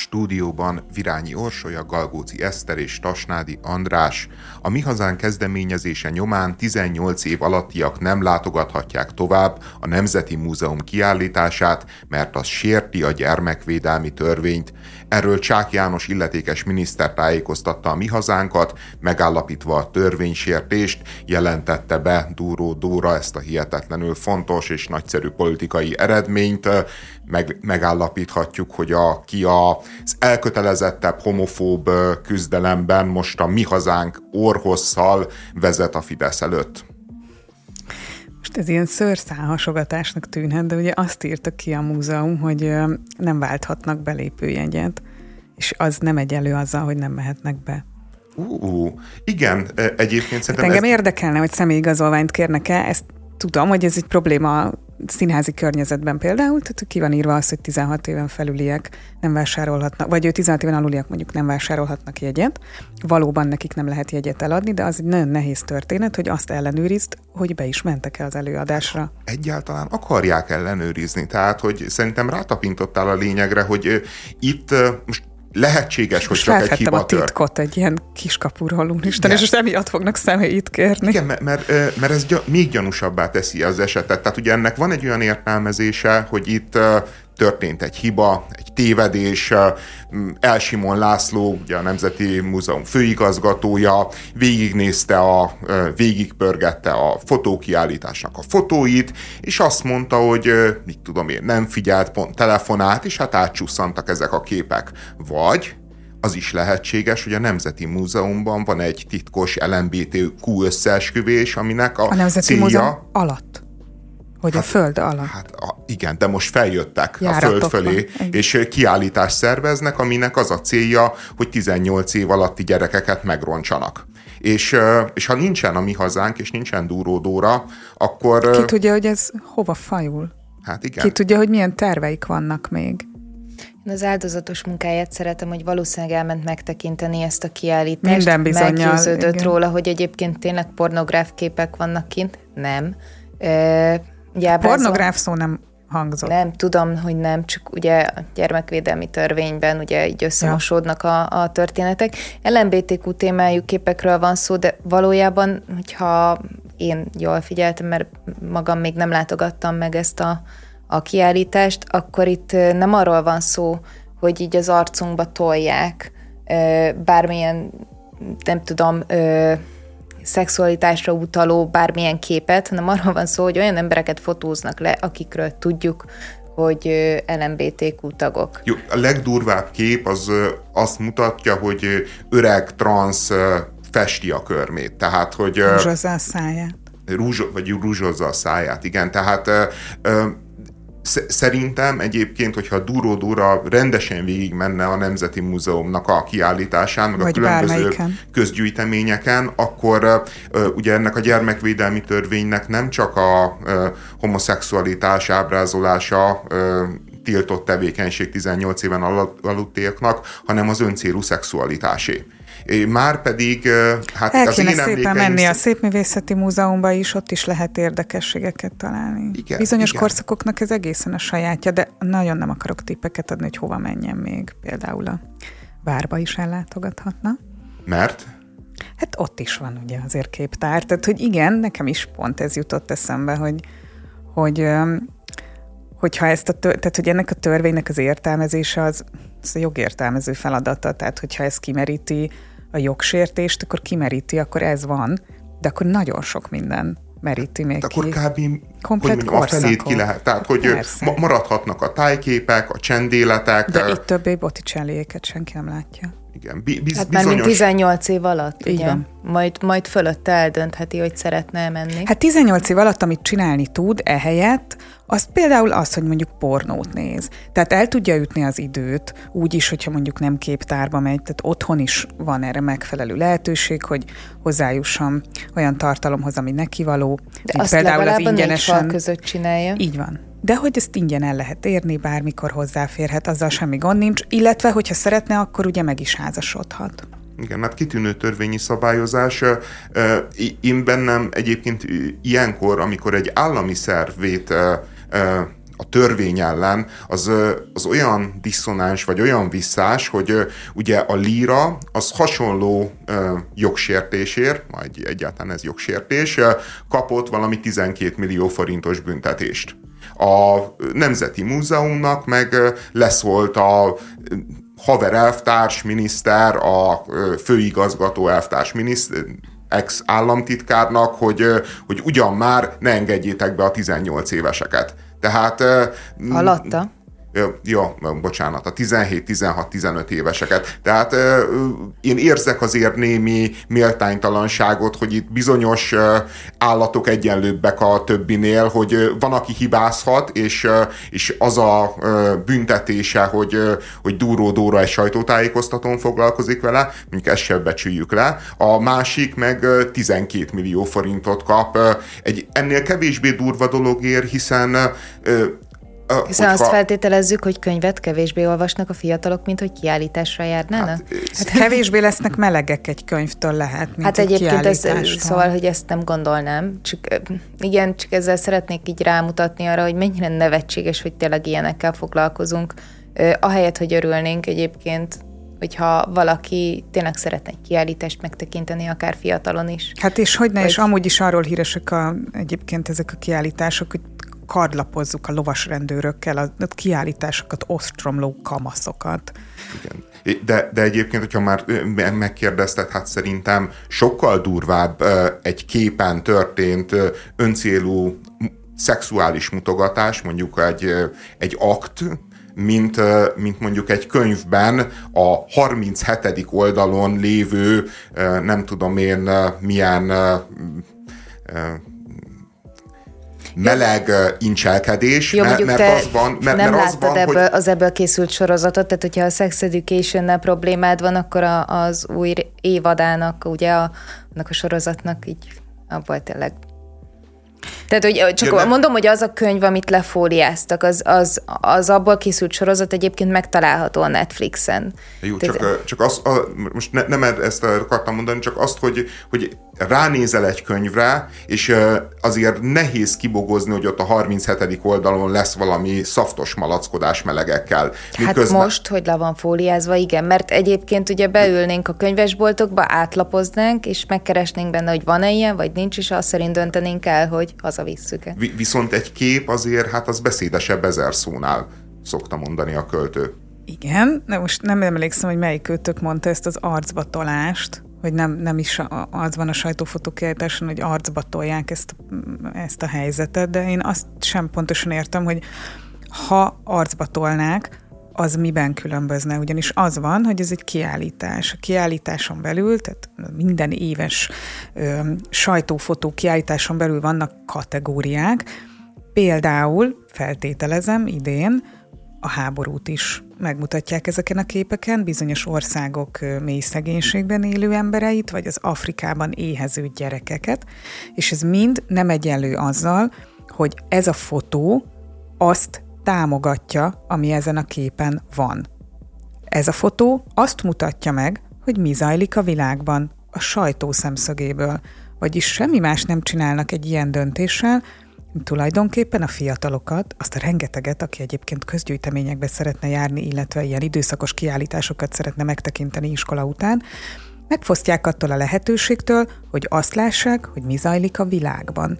stúdióban Virányi Orsolya, Galgóci Eszter és Tasnádi András. A Mi Hazán kezdeményezése nyomán 18 év alattiak nem látogathatják tovább a Nemzeti Múzeum kiállítását, mert az sérti a gyermekvédelmi törvényt. Erről Csák János illetékes miniszter tájékoztatta a Mi Hazánkat, megállapítva a törvénysértést, jelentette be Dúró Dóra ezt a hihetetlenül fontos és nagyszerű politikai eredményt. Meg, megállapíthatjuk, hogy a, ki az elkötelezettebb homofób küzdelemben most a Mi Hazánk orhosszal vezet a Fidesz előtt. Most ez ilyen szőrszálhasogatásnak tűnhet, de ugye azt írta ki a múzeum, hogy nem válthatnak belépőjegyet, és az nem egyelő azzal, hogy nem mehetnek be. Uh, igen, egyébként szerintem... Hát engem ez... érdekelne, hogy személyigazolványt kérnek-e, ezt tudom, hogy ez egy probléma színházi környezetben például, tehát ki van írva az, hogy 16 éven felüliek nem vásárolhatnak, vagy ő 16 éven aluliak mondjuk nem vásárolhatnak jegyet, valóban nekik nem lehet jegyet eladni, de az egy nagyon nehéz történet, hogy azt ellenőrizd, hogy be is mentek-e az előadásra. Egyáltalán akarják ellenőrizni, tehát hogy szerintem rátapintottál a lényegre, hogy itt most lehetséges, hogy csak egy hiba a titkot egy ilyen kiskapuról, úristen, és most emiatt fognak személyit kérni. Igen, mert, mert, mert ez még gyanúsabbá teszi az esetet. Tehát ugye ennek van egy olyan értelmezése, hogy itt történt egy hiba, egy tévedés. Elsimon László, ugye a Nemzeti Múzeum főigazgatója, végignézte, a, végigpörgette a fotókiállításnak a fotóit, és azt mondta, hogy mit tudom én, nem figyelt, pont telefonált, és hát átcsusszantak ezek a képek. Vagy az is lehetséges, hogy a Nemzeti Múzeumban van egy titkos LMBTQ összeesküvés, aminek a, a Nemzeti célja... Múzeum alatt? Hogy hát, a föld alatt? Hát a, igen, de most feljöttek Járatok a föld fölé, van. és kiállítást szerveznek, aminek az a célja, hogy 18 év alatti gyerekeket megroncsanak. És, és ha nincsen a mi hazánk, és nincsen dúródóra, akkor... Ki tudja, hogy ez hova fajul? Hát igen. Ki tudja, hogy milyen terveik vannak még? Én az áldozatos munkáját szeretem, hogy valószínűleg elment megtekinteni ezt a kiállítást. Minden bizonyal. Meggyőződött igen. róla, hogy egyébként tényleg pornográf képek vannak kint. Nem. Ugye Pornográf szó nem hangzott. Nem, tudom, hogy nem, csak ugye a gyermekvédelmi törvényben ugye így összemosódnak a, a történetek. LMBTQ témájú képekről van szó, de valójában, hogyha én jól figyeltem, mert magam még nem látogattam meg ezt a, a kiállítást, akkor itt nem arról van szó, hogy így az arcunkba tolják bármilyen, nem tudom, szexualitásra utaló bármilyen képet, hanem arról van szó, hogy olyan embereket fotóznak le, akikről tudjuk, hogy LMBTQ tagok. Jó, a legdurvább kép az azt mutatja, hogy öreg transz festi a körmét. Tehát, hogy... Rúzsozza a száját. Rúzso, vagy rúzsozza a száját, igen. Tehát Szerintem egyébként, hogyha Dúró Dúra rendesen végig menne a Nemzeti Múzeumnak a kiállításán, meg Vagy a különböző bármelyiken. közgyűjteményeken, akkor ugye ennek a gyermekvédelmi törvénynek nem csak a homoszexualitás ábrázolása tiltott tevékenység 18 éven aludtiaknak, hanem az öncélú szexualitásé. Már pedig, hát El az kéne én szépen menni a Szépművészeti Múzeumban is, ott is lehet érdekességeket találni. Igen, Bizonyos igen. korszakoknak ez egészen a sajátja, de nagyon nem akarok tippeket adni, hogy hova menjen még. Például a bárba is ellátogathatna. Mert? Hát ott is van ugye azért képtár. Tehát, hogy igen, nekem is pont ez jutott eszembe, hogy, hogy hogyha ezt a tör, tehát hogy ennek a törvénynek az értelmezése az, az a jogértelmező feladata, tehát hogyha ez kimeríti a jogsértést, akkor kimeríti, akkor ez van, de akkor nagyon sok minden meríti még hát ki. Akkor kb. Komplet hogy mondjam, a felét ki lehet. Tehát, hogy Persze. maradhatnak a tájképek, a csendéletek. De itt többé Botticelliéket senki nem látja. Igen, biz, hát bizonyos... 18 év alatt, Így ugye? Van. Majd, majd fölötte eldöntheti, hogy szeretne menni. Hát 18 év alatt, amit csinálni tud ehelyett, az például az, hogy mondjuk pornót néz. Tehát el tudja ütni az időt, úgy is, hogyha mondjuk nem képtárba megy, tehát otthon is van erre megfelelő lehetőség, hogy hozzájussam olyan tartalomhoz, ami neki való. De azt például az ingyenesen... között csinálja. Így van. De hogy ezt ingyen el lehet érni, bármikor hozzáférhet, azzal semmi gond nincs, illetve, hogyha szeretne, akkor ugye meg is házasodhat. Igen, hát kitűnő törvényi szabályozás. Én bennem egyébként ilyenkor, amikor egy állami szervét a törvény ellen, az, az olyan diszonáns, vagy olyan visszás, hogy ugye a líra az hasonló jogsértésért, majd egyáltalán ez jogsértés, kapott valami 12 millió forintos büntetést. A Nemzeti Múzeumnak meg leszólt a haver elvtárs miniszter, a főigazgató elvtárs miniszter, ex-államtitkárnak, hogy, hogy ugyan már ne engedjétek be a 18 éveseket. Tehát... Alatta? Ja, bocsánat, a 17-16-15 éveseket. Tehát én érzek azért némi méltánytalanságot, hogy itt bizonyos állatok egyenlőbbek a többinél, hogy van, aki hibázhat, és, és az a büntetése, hogy, hogy Dúró Dóra egy sajtótájékoztatón foglalkozik vele, mondjuk ezt sem becsüljük le. A másik meg 12 millió forintot kap. Egy ennél kevésbé durva dologért, hiszen hiszen hogyha... azt feltételezzük, hogy könyvet kevésbé olvasnak a fiatalok, mint hogy kiállításra járnának? Hát, hát kevésbé lesznek melegek egy könyvtől lehet, mint Hát egy egyébként ez, szóval, hogy ezt nem gondolnám. Csak, igen, csak ezzel szeretnék így rámutatni arra, hogy mennyire nevetséges, hogy tényleg ilyenekkel foglalkozunk. Ahelyett, hogy örülnénk egyébként hogyha valaki tényleg szeretne egy kiállítást megtekinteni, akár fiatalon is. Hát és hogy ne, vagy... és amúgy is arról híresek a, egyébként ezek a kiállítások, hogy kardlapozzuk a lovasrendőrökkel a kiállításokat, ostromló kamaszokat. Igen. De, de egyébként, hogyha már megkérdezted, hát szerintem sokkal durvább egy képen történt öncélú szexuális mutogatás, mondjuk egy, egy akt, mint, mint mondjuk egy könyvben a 37. oldalon lévő, nem tudom én milyen meleg incselkedés, Jó, mert, mert az van, mert, nem mert az van, ebből, hogy... az ebből készült sorozatot, tehát hogyha a Sex education problémád van, akkor a, az új évadának, ugye a, annak a sorozatnak így abból tényleg tehát, hogy csak ja, mondom, hogy az a könyv, amit lefóliáztak, az, az, az abból készült sorozat egyébként megtalálható a Netflixen. Jó, Tehát, csak, csak azt, a, most ne, nem ezt akartam mondani, csak azt, hogy, hogy ránézel egy könyvre, és azért nehéz kibogozni, hogy ott a 37. oldalon lesz valami szaftos malackodás melegekkel. Hát most, hogy le van fóliázva, igen, mert egyébként ugye beülnénk a könyvesboltokba, átlapoznánk, és megkeresnénk benne, hogy van-e ilyen, vagy nincs, és azt szerint döntenénk el, hogy hazavisszük-e. Viszont egy kép azért, hát az beszédesebb ezer szónál, szokta mondani a költő. Igen, de most nem emlékszem, hogy melyik kötök mondta ezt az arcba tolást, hogy nem, nem is az van a sajtófotókiállításon, hogy arcba tolják ezt, ezt a helyzetet, de én azt sem pontosan értem, hogy ha arcba tolnák, az miben különbözne, ugyanis az van, hogy ez egy kiállítás. A kiállításon belül, tehát minden éves ö, sajtófotó kiállításon belül vannak kategóriák, például, feltételezem idén, a háborút is megmutatják ezeken a képeken, bizonyos országok mély szegénységben élő embereit, vagy az Afrikában éhező gyerekeket, és ez mind nem egyenlő azzal, hogy ez a fotó azt támogatja, ami ezen a képen van. Ez a fotó azt mutatja meg, hogy mi zajlik a világban, a sajtó szemszögéből, vagyis semmi más nem csinálnak egy ilyen döntéssel, tulajdonképpen a fiatalokat, azt a rengeteget, aki egyébként közgyűjteményekbe szeretne járni, illetve ilyen időszakos kiállításokat szeretne megtekinteni iskola után, megfosztják attól a lehetőségtől, hogy azt lássák, hogy mi zajlik a világban.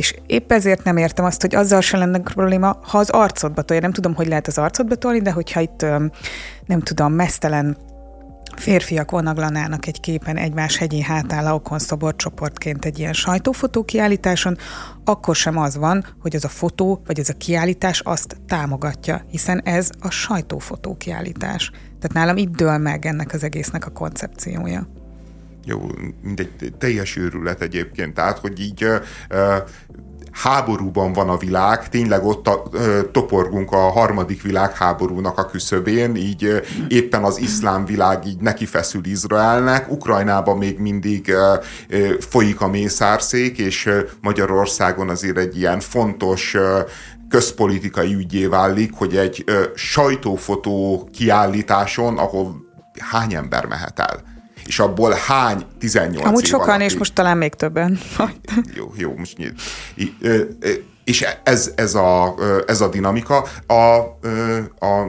És épp ezért nem értem azt, hogy azzal sem lenne probléma, ha az arcodba tolja. Nem tudom, hogy lehet az arcodba tolni, de hogyha itt, nem tudom, mesztelen férfiak vonaglanának egy képen egymás hegyi hátán szoborcsoportként egy ilyen sajtófotó kiállításon, akkor sem az van, hogy az a fotó vagy ez a kiállítás azt támogatja, hiszen ez a sajtófotó kiállítás. Tehát nálam itt dől meg ennek az egésznek a koncepciója. Jó, mindegy teljes őrület egyébként, tehát hogy így háborúban van a világ, tényleg ott a, ö, toporgunk a harmadik világháborúnak a küszöbén, így ö, éppen az iszlám világ így neki feszül Izraelnek, Ukrajnában még mindig ö, ö, folyik a mészárszék, és ö, Magyarországon azért egy ilyen fontos ö, közpolitikai ügyé válik, hogy egy ö, sajtófotó kiállításon, ahol hány ember mehet el? És abból hány 18 Amúgy sokan, és most talán még többen. jó, jó, most nyit. és ez, ez, a, ez a dinamika. A, a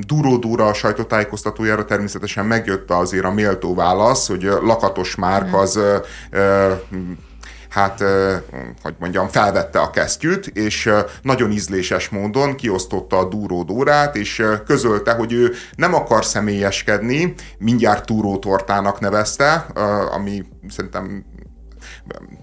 Duró Dúra sajtótájékoztatójára természetesen megjött azért a méltó válasz, hogy Lakatos Márk az hát, hogy mondjam, felvette a kesztyűt, és nagyon ízléses módon kiosztotta a Dúró Dórát, és közölte, hogy ő nem akar személyeskedni, mindjárt Túró tortának nevezte, ami szerintem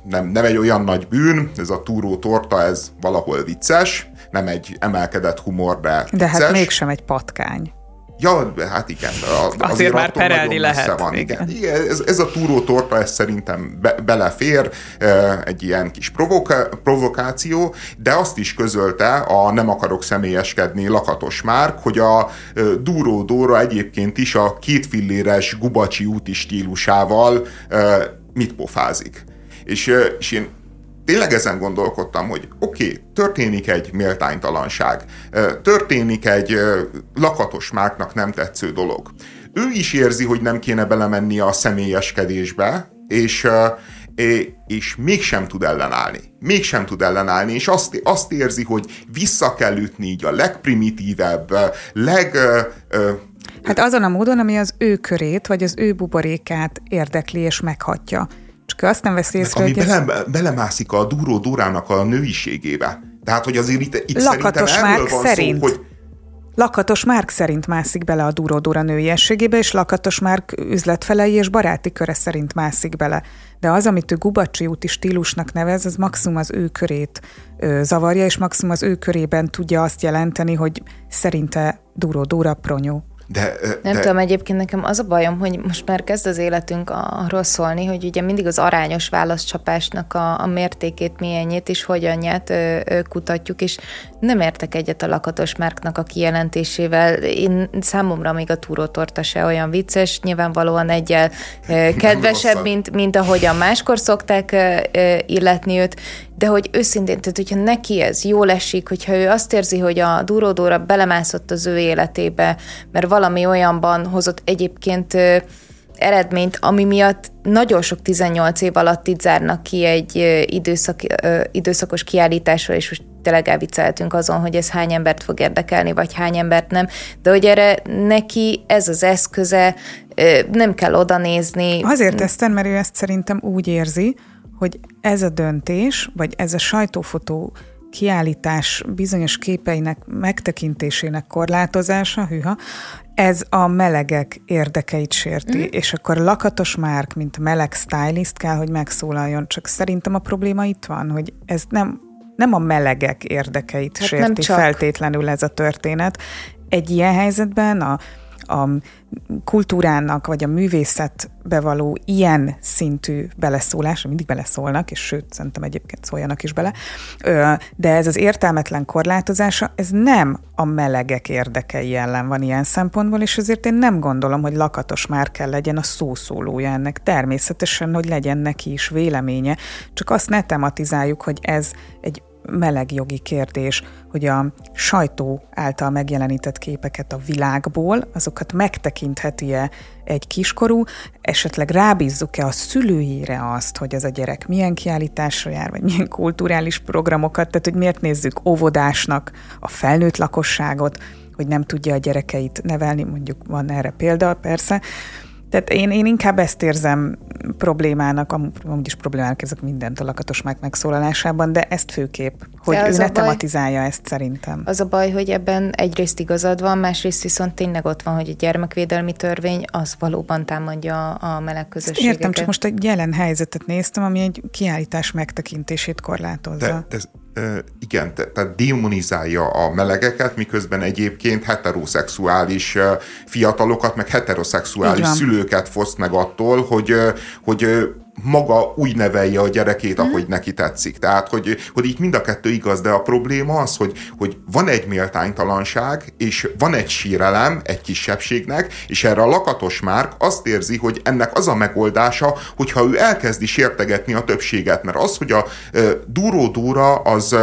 nem, nem egy olyan nagy bűn, ez a túró torta, ez valahol vicces, nem egy emelkedett humor, de vicces. De hát mégsem egy patkány. Ja, hát igen. Az, azért, azért már perelni lehet. Van. Igen. igen. Ez, ez a túró torta, ez szerintem be, belefér, egy ilyen kis provoka, provokáció, de azt is közölte a nem akarok személyeskedni Lakatos Márk, hogy a Dúró Dóra egyébként is a kétfilléres Gubacsi úti stílusával mit pofázik. És, és én tényleg ezen gondolkodtam, hogy oké, okay, történik egy méltánytalanság, történik egy lakatos máknak nem tetsző dolog. Ő is érzi, hogy nem kéne belemenni a személyeskedésbe, és, és mégsem tud ellenállni. Mégsem tud ellenállni, és azt, azt érzi, hogy vissza kell ütni így a legprimitívebb, leg... Hát azon a módon, ami az ő körét, vagy az ő buborékát érdekli és meghatja. Csak azt nem veszi észre, Ami bele, ez... belemászik a duró durának a nőiségébe. Tehát, hogy azért itt, itt Lakatos Márk van szerint. Szó, hogy Lakatos Márk szerint mászik bele a Duró Dura nőiességébe, és Lakatos Márk üzletfelei és baráti köre szerint mászik bele. De az, amit ő Gubacsi úti stílusnak nevez, az maximum az ő körét ö, zavarja, és maximum az ő körében tudja azt jelenteni, hogy szerinte Duró Dura pronyó. De, nem de... tudom, egyébként nekem az a bajom, hogy most már kezd az életünk arról szólni, hogy ugye mindig az arányos válaszcsapásnak a, a mértékét, milyenjét és hogyanját ö, ö, kutatjuk, és nem értek egyet a lakatos márknak a kijelentésével. Én számomra még a túrótorta se olyan vicces, nyilvánvalóan egyel ö, kedvesebb, mint, mint ahogyan máskor szokták ö, ö, illetni őt, de hogy őszintén, tehát hogyha neki ez jól esik, hogyha ő azt érzi, hogy a duródóra belemászott az ő életébe, mert valami olyanban hozott egyébként eredményt, ami miatt nagyon sok 18 év alatt itt zárnak ki egy időszak, időszakos kiállításról, és most tényleg elvicceltünk azon, hogy ez hány embert fog érdekelni, vagy hány embert nem, de hogy erre neki ez az eszköze, nem kell oda nézni. Azért teszem, mert ő ezt szerintem úgy érzi, hogy ez a döntés, vagy ez a sajtófotó kiállítás bizonyos képeinek megtekintésének korlátozása, hűha, ez a melegek érdekeit sérti, mm. és akkor Lakatos Márk, mint meleg stylist kell, hogy megszólaljon, csak szerintem a probléma itt van, hogy ez nem, nem a melegek érdekeit hát sérti feltétlenül ez a történet. Egy ilyen helyzetben a a kultúrának vagy a művészetbe való ilyen szintű beleszólás, mindig beleszólnak, és sőt, szerintem egyébként szóljanak is bele, de ez az értelmetlen korlátozása, ez nem a melegek érdekei ellen van ilyen szempontból, és azért én nem gondolom, hogy lakatos már kell legyen a szószólója ennek. Természetesen, hogy legyen neki is véleménye, csak azt ne tematizáljuk, hogy ez egy meleg jogi kérdés, hogy a sajtó által megjelenített képeket a világból, azokat megtekintheti-e egy kiskorú, esetleg rábízzuk-e a szülőjére azt, hogy ez a gyerek milyen kiállításra jár, vagy milyen kulturális programokat, tehát hogy miért nézzük óvodásnak a felnőtt lakosságot, hogy nem tudja a gyerekeit nevelni, mondjuk van erre példa, persze, tehát én, én inkább ezt érzem problémának, amúgy is problémának ezek mindent a lakatos meg megszólalásában, de ezt főképp, hogy ő ne baj, tematizálja ezt szerintem. Az a baj, hogy ebben egyrészt igazad van, másrészt viszont tényleg ott van, hogy a gyermekvédelmi törvény az valóban támadja a meleg közösségeket. Értem, csak most egy jelen helyzetet néztem, ami egy kiállítás megtekintését korlátozza. De, de ez igen, tehát démonizálja a melegeket, miközben egyébként heteroszexuális fiatalokat, meg heteroszexuális szülőket foszt meg attól, hogy, hogy maga úgy nevelje a gyerekét, mhm. ahogy neki tetszik. Tehát, hogy, hogy így mind a kettő igaz, de a probléma az, hogy, hogy van egy méltánytalanság, és van egy sírelem egy kisebbségnek, és erre a lakatos márk azt érzi, hogy ennek az a megoldása, hogyha ő elkezdi sértegetni a többséget, mert az, hogy a e, duró dúra az,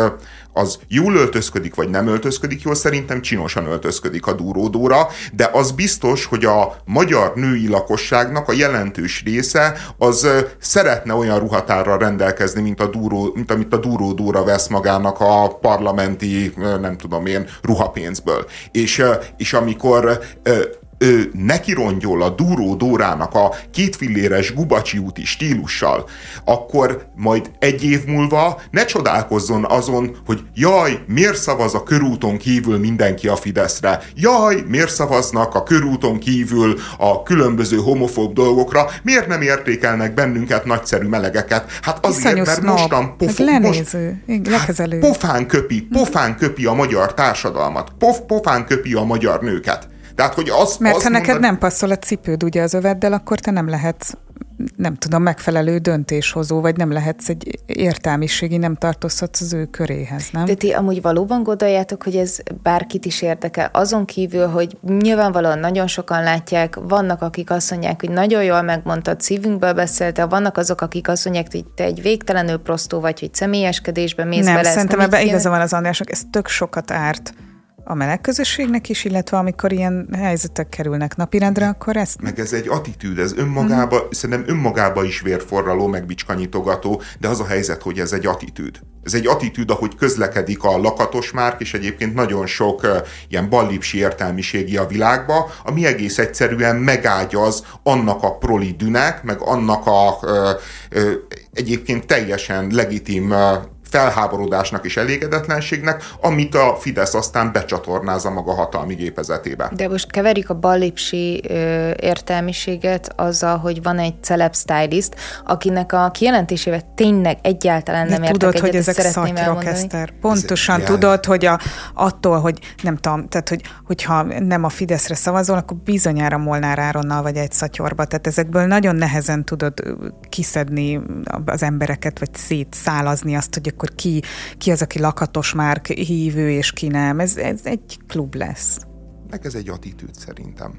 az jól öltözködik, vagy nem öltözködik jól, szerintem csinosan öltözködik a Dúródóra, de az biztos, hogy a magyar női lakosságnak a jelentős része az szeretne olyan ruhatárral rendelkezni, mint, a Dúró, mint amit a Dúródóra vesz magának a parlamenti, nem tudom én, ruhapénzből. És, és amikor ő nekirongyol a Dúró Dórának a kétfilléres Gubacsi úti stílussal, akkor majd egy év múlva ne csodálkozzon azon, hogy jaj, miért szavaz a körúton kívül mindenki a Fideszre, jaj, miért szavaznak a körúton kívül a különböző homofób dolgokra, miért nem értékelnek bennünket nagyszerű melegeket? Hát azért, Iszonyú mert snob, mostan pof, lenéző, most, hát pofán köpi, pofán köpi a magyar társadalmat, pof, pofán köpi a magyar nőket. Tehát, hogy az, Mert az ha neked mondani... nem passzol a cipőd ugye az öveddel, akkor te nem lehetsz nem tudom, megfelelő döntéshozó, vagy nem lehetsz egy értelmiségi, nem tartozhatsz az ő köréhez, nem? De ti amúgy valóban gondoljátok, hogy ez bárkit is érdekel, azon kívül, hogy nyilvánvalóan nagyon sokan látják, vannak, akik azt mondják, hogy nagyon jól megmondtad, szívünkből beszéltél, vannak azok, akik azt mondják, hogy te egy végtelenül prostó vagy, hogy személyeskedésbe mész nem, bele. Szerintem ebben igaza van az Andrásnak, ez tök sokat árt a meleg közösségnek is, illetve amikor ilyen helyzetek kerülnek napirendre, akkor ezt... Meg ez egy attitűd, ez önmagába, mm. szerintem önmagába is vérforraló, meg bicskanyitogató, de az a helyzet, hogy ez egy attitűd. Ez egy attitűd, ahogy közlekedik a lakatos márk, és egyébként nagyon sok uh, ilyen ballipsi értelmiségi a világba, ami egész egyszerűen megágyaz annak a proli dünek, meg annak a uh, uh, egyébként teljesen legitim felháborodásnak és elégedetlenségnek, amit a Fidesz aztán becsatornáz a maga hatalmi gépezetébe. De most keverjük a ballipsi ö, értelmiséget azzal, hogy van egy celeb stylist, akinek a kijelentésével tényleg egyáltalán nem értek tudod, egyet, hogy ezek szatyrok, Eszter. Pontosan ez tudod, hogy a, attól, hogy nem tudom, tehát hogy, hogyha nem a Fideszre szavazol, akkor bizonyára Molnár Áronnal vagy egy szatyorba. Tehát ezekből nagyon nehezen tudod kiszedni az embereket, vagy szétszálazni azt, hogy akkor ki, ki az, aki lakatos már hívő, és ki nem. Ez, ez egy klub lesz. Meg ez egy attitűd szerintem.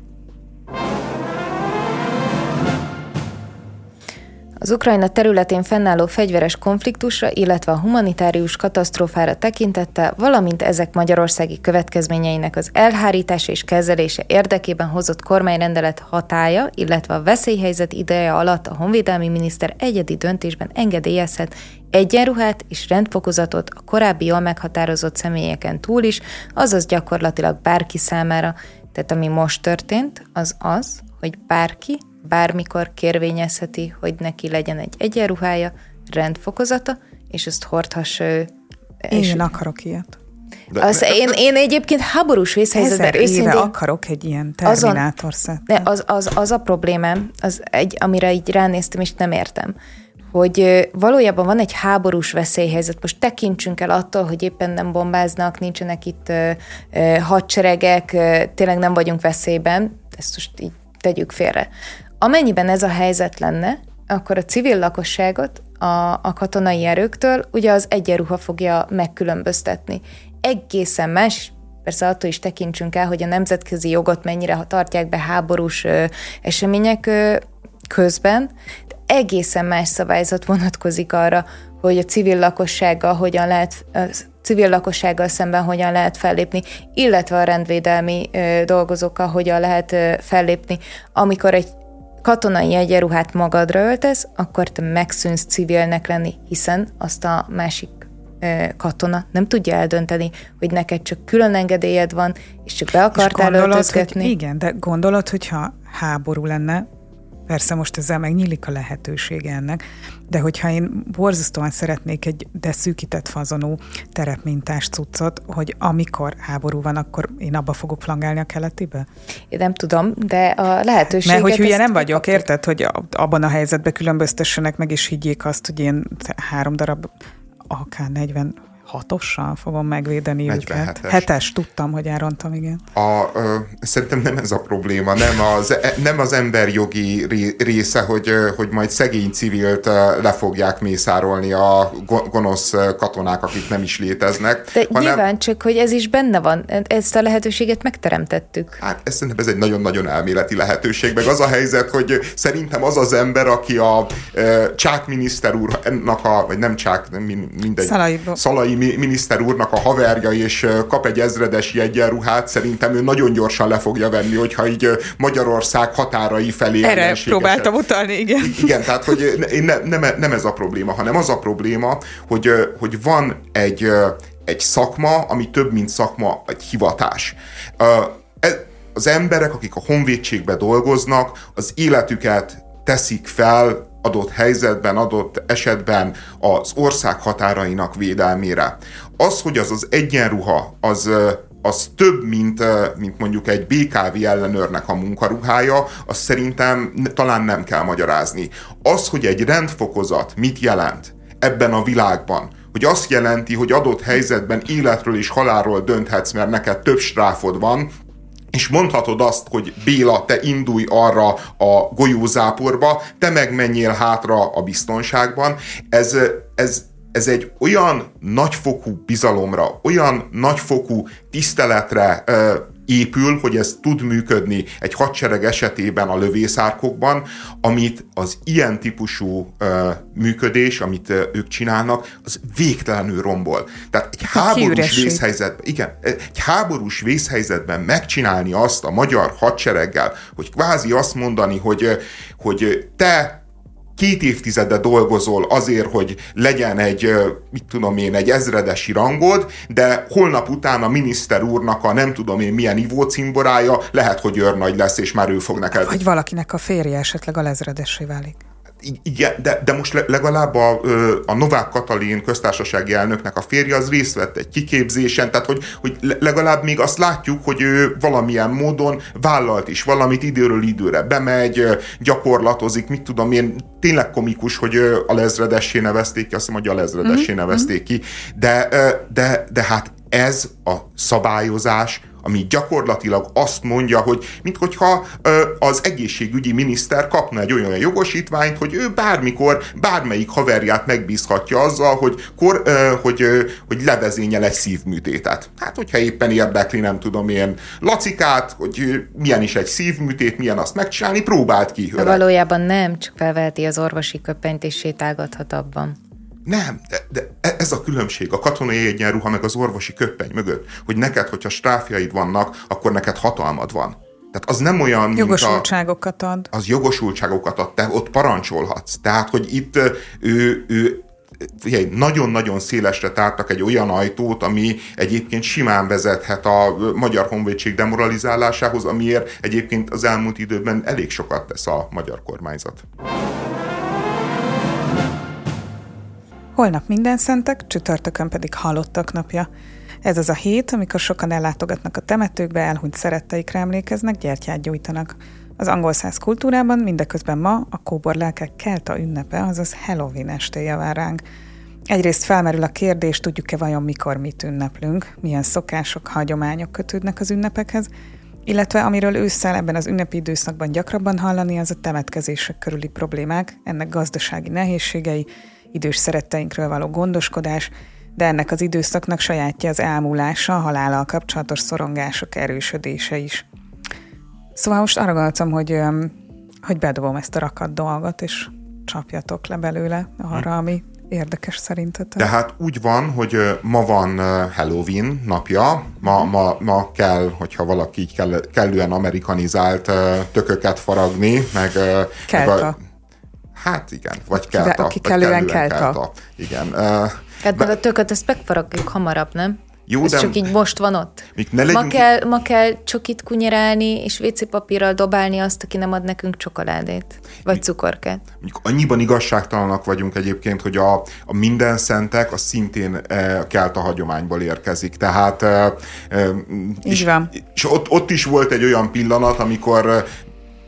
Az Ukrajna területén fennálló fegyveres konfliktusra, illetve a humanitárius katasztrófára tekintette, valamint ezek magyarországi következményeinek az elhárítása és kezelése érdekében hozott kormányrendelet hatája, illetve a veszélyhelyzet ideje alatt a honvédelmi miniszter egyedi döntésben engedélyezhet egyenruhát és rendfokozatot a korábbi jól meghatározott személyeken túl is, azaz gyakorlatilag bárki számára. Tehát ami most történt, az az, hogy bárki bármikor kérvényezheti, hogy neki legyen egy egyenruhája, rendfokozata, és ezt hordhassa ő. Én akarok ilyet. De, az, én, én egyébként háborús vészhelyzetben őszintén... akarok egy ilyen terminátor De az, az, az a problémám, az egy, amire így ránéztem, és nem értem, hogy valójában van egy háborús veszélyhelyzet. Most tekintsünk el attól, hogy éppen nem bombáznak, nincsenek itt hadseregek, tényleg nem vagyunk veszélyben, ezt most így tegyük félre. Amennyiben ez a helyzet lenne, akkor a civil lakosságot a, a katonai erőktől ugye az egyenruha fogja megkülönböztetni. Egészen más, persze attól is tekintsünk el, hogy a nemzetközi jogot mennyire tartják be háborús ö, események ö, közben, de egészen más szabályzat vonatkozik arra, hogy a civil lakossággal hogyan lehet, a civil lakossággal szemben hogyan lehet fellépni, illetve a rendvédelmi ö, dolgozókkal hogyan lehet ö, fellépni, amikor egy katonai egyenruhát magadra öltesz, akkor te megszűnsz civilnek lenni, hiszen azt a másik katona nem tudja eldönteni, hogy neked csak külön engedélyed van, és csak be akartál és öltözgetni. Hogy igen, de gondolod, hogyha háború lenne, Persze most ezzel megnyílik a lehetősége ennek, de hogyha én borzasztóan szeretnék egy de szűkített fazonú terepmintás cuccot, hogy amikor háború van, akkor én abba fogok flangálni a keletibe? Én nem tudom, de a lehetőség. Mert hogy hülye nem vagyok, érted, hogy abban a helyzetben különböztessenek meg, és higgyék azt, hogy én három darab AK-40 hatossal fogom megvédeni 47-es. őket. Hetes, tudtam, hogy elrontam, igen. A, ö, szerintem nem ez a probléma, nem az, e, nem az emberjogi része, hogy, hogy majd szegény civilt le fogják mészárolni a gonosz katonák, akik nem is léteznek. De hanem, nyilván csak, hogy ez is benne van, ezt a lehetőséget megteremtettük. Hát ez szerintem ez egy nagyon-nagyon elméleti lehetőség, meg az a helyzet, hogy szerintem az az ember, aki a Csák miniszter úrnak a, vagy nem Csák, mindegy, Szalai, Szalai miniszter úrnak a haverja, és kap egy ezredesi egyenruhát, szerintem ő nagyon gyorsan le fogja venni, hogyha így Magyarország határai felé Erre próbáltam utalni, igen. Igen, tehát hogy ne, nem, nem ez a probléma, hanem az a probléma, hogy, hogy van egy, egy szakma, ami több, mint szakma, egy hivatás. E, az emberek, akik a honvédségbe dolgoznak, az életüket teszik fel adott helyzetben, adott esetben az ország határainak védelmére. Az, hogy az az egyenruha, az az több, mint, mint mondjuk egy BKV ellenőrnek a munkaruhája, azt szerintem talán nem kell magyarázni. Az, hogy egy rendfokozat mit jelent ebben a világban, hogy azt jelenti, hogy adott helyzetben életről és halálról dönthetsz, mert neked több stráfod van, és mondhatod azt, hogy Béla, te indulj arra a golyózáporba, te meg hátra a biztonságban. Ez, ez, ez egy olyan nagyfokú bizalomra, olyan nagyfokú tiszteletre épül, hogy ez tud működni egy hadsereg esetében a lövészárkokban, amit az ilyen típusú uh, működés, amit uh, ők csinálnak, az végtelenül rombol. Tehát egy háborús vészhelyzetben, igen, egy háborús vészhelyzetben megcsinálni azt a magyar hadsereggel, hogy kvázi azt mondani, hogy, hogy te két évtizede dolgozol azért, hogy legyen egy, mit tudom én, egy ezredesi rangod, de holnap után a miniszter úrnak a nem tudom én milyen ivócimborája lehet, hogy őrnagy lesz, és már ő fog neked. Vagy valakinek a férje esetleg a lezredessé válik. Igen, de, de most legalább a, a Novák Katalin köztársasági elnöknek a férje az részt vett egy kiképzésen, tehát hogy, hogy legalább még azt látjuk, hogy ő valamilyen módon vállalt is valamit, időről időre bemegy, gyakorlatozik, mit tudom én, tényleg komikus, hogy a lezredessé nevezték ki, azt hiszem, hogy a lezredessé mm-hmm. nevezték ki, de, de, de hát ez a szabályozás, ami gyakorlatilag azt mondja, hogy minthogyha az egészségügyi miniszter kapna egy olyan jogosítványt, hogy ő bármikor bármelyik haverját megbízhatja azzal, hogy, kor, hogy, hogy levezényel egy szívműtétet. Hát, hogyha éppen érdekli, nem tudom én, Lacikát, hogy milyen is egy szívműtét, milyen azt megcsinálni, próbált ki. De valójában nem, csak felveheti az orvosi köpenyt és sétálgathat abban. Nem, de, de e, ez a különbség a katonai egyenruha meg az orvosi köppeny mögött, hogy neked, hogyha stráfjaid vannak, akkor neked hatalmad van. Tehát az nem olyan, Jogosultságokat ad. Az jogosultságokat ad, te ott parancsolhatsz. Tehát, hogy itt ő, ő nagyon-nagyon szélesre tártak egy olyan ajtót, ami egyébként simán vezethet a magyar honvédség demoralizálásához, amiért egyébként az elmúlt időben elég sokat tesz a magyar kormányzat. Holnap minden szentek, csütörtökön pedig halottak napja. Ez az a hét, amikor sokan ellátogatnak a temetőkbe, elhunyt szeretteikre emlékeznek, gyertyát gyújtanak. Az angol száz kultúrában mindeközben ma a kóbor lelkek kelta ünnepe, azaz Halloween estéje vár ránk. Egyrészt felmerül a kérdés, tudjuk-e vajon mikor mit ünneplünk, milyen szokások, hagyományok kötődnek az ünnepekhez, illetve amiről ősszel ebben az ünnepi időszakban gyakrabban hallani, az a temetkezések körüli problémák, ennek gazdasági nehézségei, idős szeretteinkről való gondoskodás, de ennek az időszaknak sajátja az elmúlása, a halállal kapcsolatos szorongások erősödése is. Szóval most arra gondoltam, hogy, hogy bedobom ezt a rakat dolgot, és csapjatok le belőle arra, ami érdekes szerintetek. Tehát úgy van, hogy ma van Halloween napja, ma, ma, ma kell, hogyha valaki így kell, kellően amerikanizált tököket faragni, meg... Kelta. Meg a, Hát igen, vagy kelta. Aki kellően kelta. kelta. Igen. Uh, hát meg a tököt, ezt megfaragjuk hamarabb, nem? Jó, Ez de csak így most van ott. Ne legyünk... ma, kell, ma kell csokit kunyerálni, és WC papírral dobálni azt, aki nem ad nekünk csokoládét, vagy cukorkát. Mondjuk annyiban igazságtalanak vagyunk egyébként, hogy a, a minden szentek az szintén e, kelt a hagyományból érkezik. Tehát e, e, és, van. és ott, ott is volt egy olyan pillanat, amikor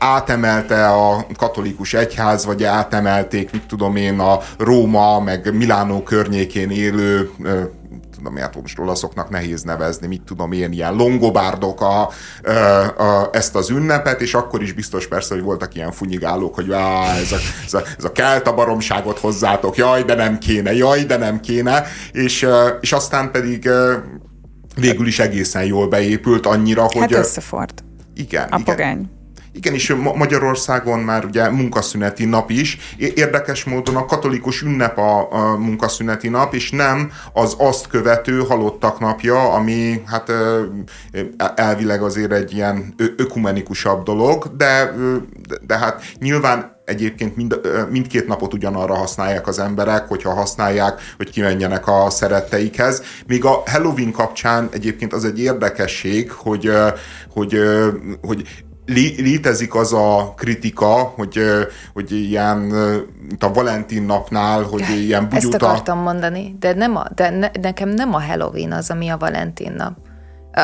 átemelte a katolikus egyház, vagy átemelték, mit tudom én, a Róma, meg Milánó környékén élő tudom én, hát most olaszoknak nehéz nevezni, mit tudom én, ilyen longobárdok a, a, a, ezt az ünnepet, és akkor is biztos persze, hogy voltak ilyen funyigálók, hogy á, ez a, ez a, ez a kelta baromságot hozzátok, jaj, de nem kéne, jaj, de nem kéne, és, és aztán pedig végül is egészen jól beépült annyira, hogy... Hát összefort. Igen. A igen. pogány. Igenis, Magyarországon már ugye munkaszüneti nap is. Érdekes módon a katolikus ünnep a, a munkaszüneti nap, és nem az azt követő halottak napja, ami hát elvileg azért egy ilyen ökumenikusabb dolog, de, de, hát nyilván egyébként mind, mindkét napot ugyanarra használják az emberek, hogyha használják, hogy kimenjenek a szeretteikhez. Míg a Halloween kapcsán egyébként az egy érdekesség, hogy, hogy, hogy létezik az a kritika, hogy, hogy ilyen, mint a Valentin napnál, hogy ilyen bugyuta... Ezt akartam mondani, de, nem a, de ne, nekem nem a Halloween az, ami a Valentin nap.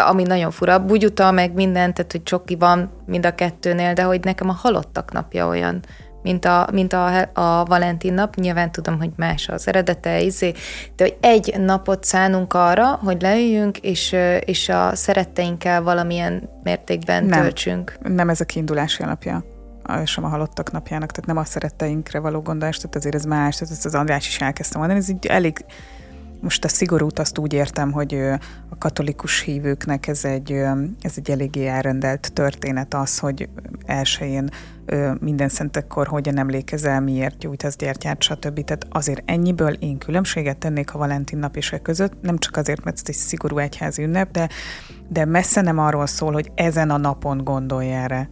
Ami nagyon fura. Bugyuta, meg minden, tehát hogy csoki van mind a kettőnél, de hogy nekem a halottak napja olyan mint a, mint a, a Valentin nap. Nyilván tudom, hogy más az eredete, izé, de hogy egy napot szánunk arra, hogy leüljünk, és, és a szeretteinkkel valamilyen mértékben nem, töltsünk. Nem ez a kiindulási alapja sem a halottak napjának, tehát nem a szeretteinkre való gondolás, tehát azért ez más, tehát ezt az András is elkezdtem mondani, ez így elég most a szigorút azt úgy értem, hogy a katolikus hívőknek ez egy, ez egy eléggé elrendelt történet az, hogy elsőjén minden szentekkor hogyan emlékezel, miért gyújtasz gyertyát, stb. Tehát azért ennyiből én különbséget tennék a Valentin nap és e között, nem csak azért, mert ez egy szigorú egyházi ünnep, de, de messze nem arról szól, hogy ezen a napon gondolj erre.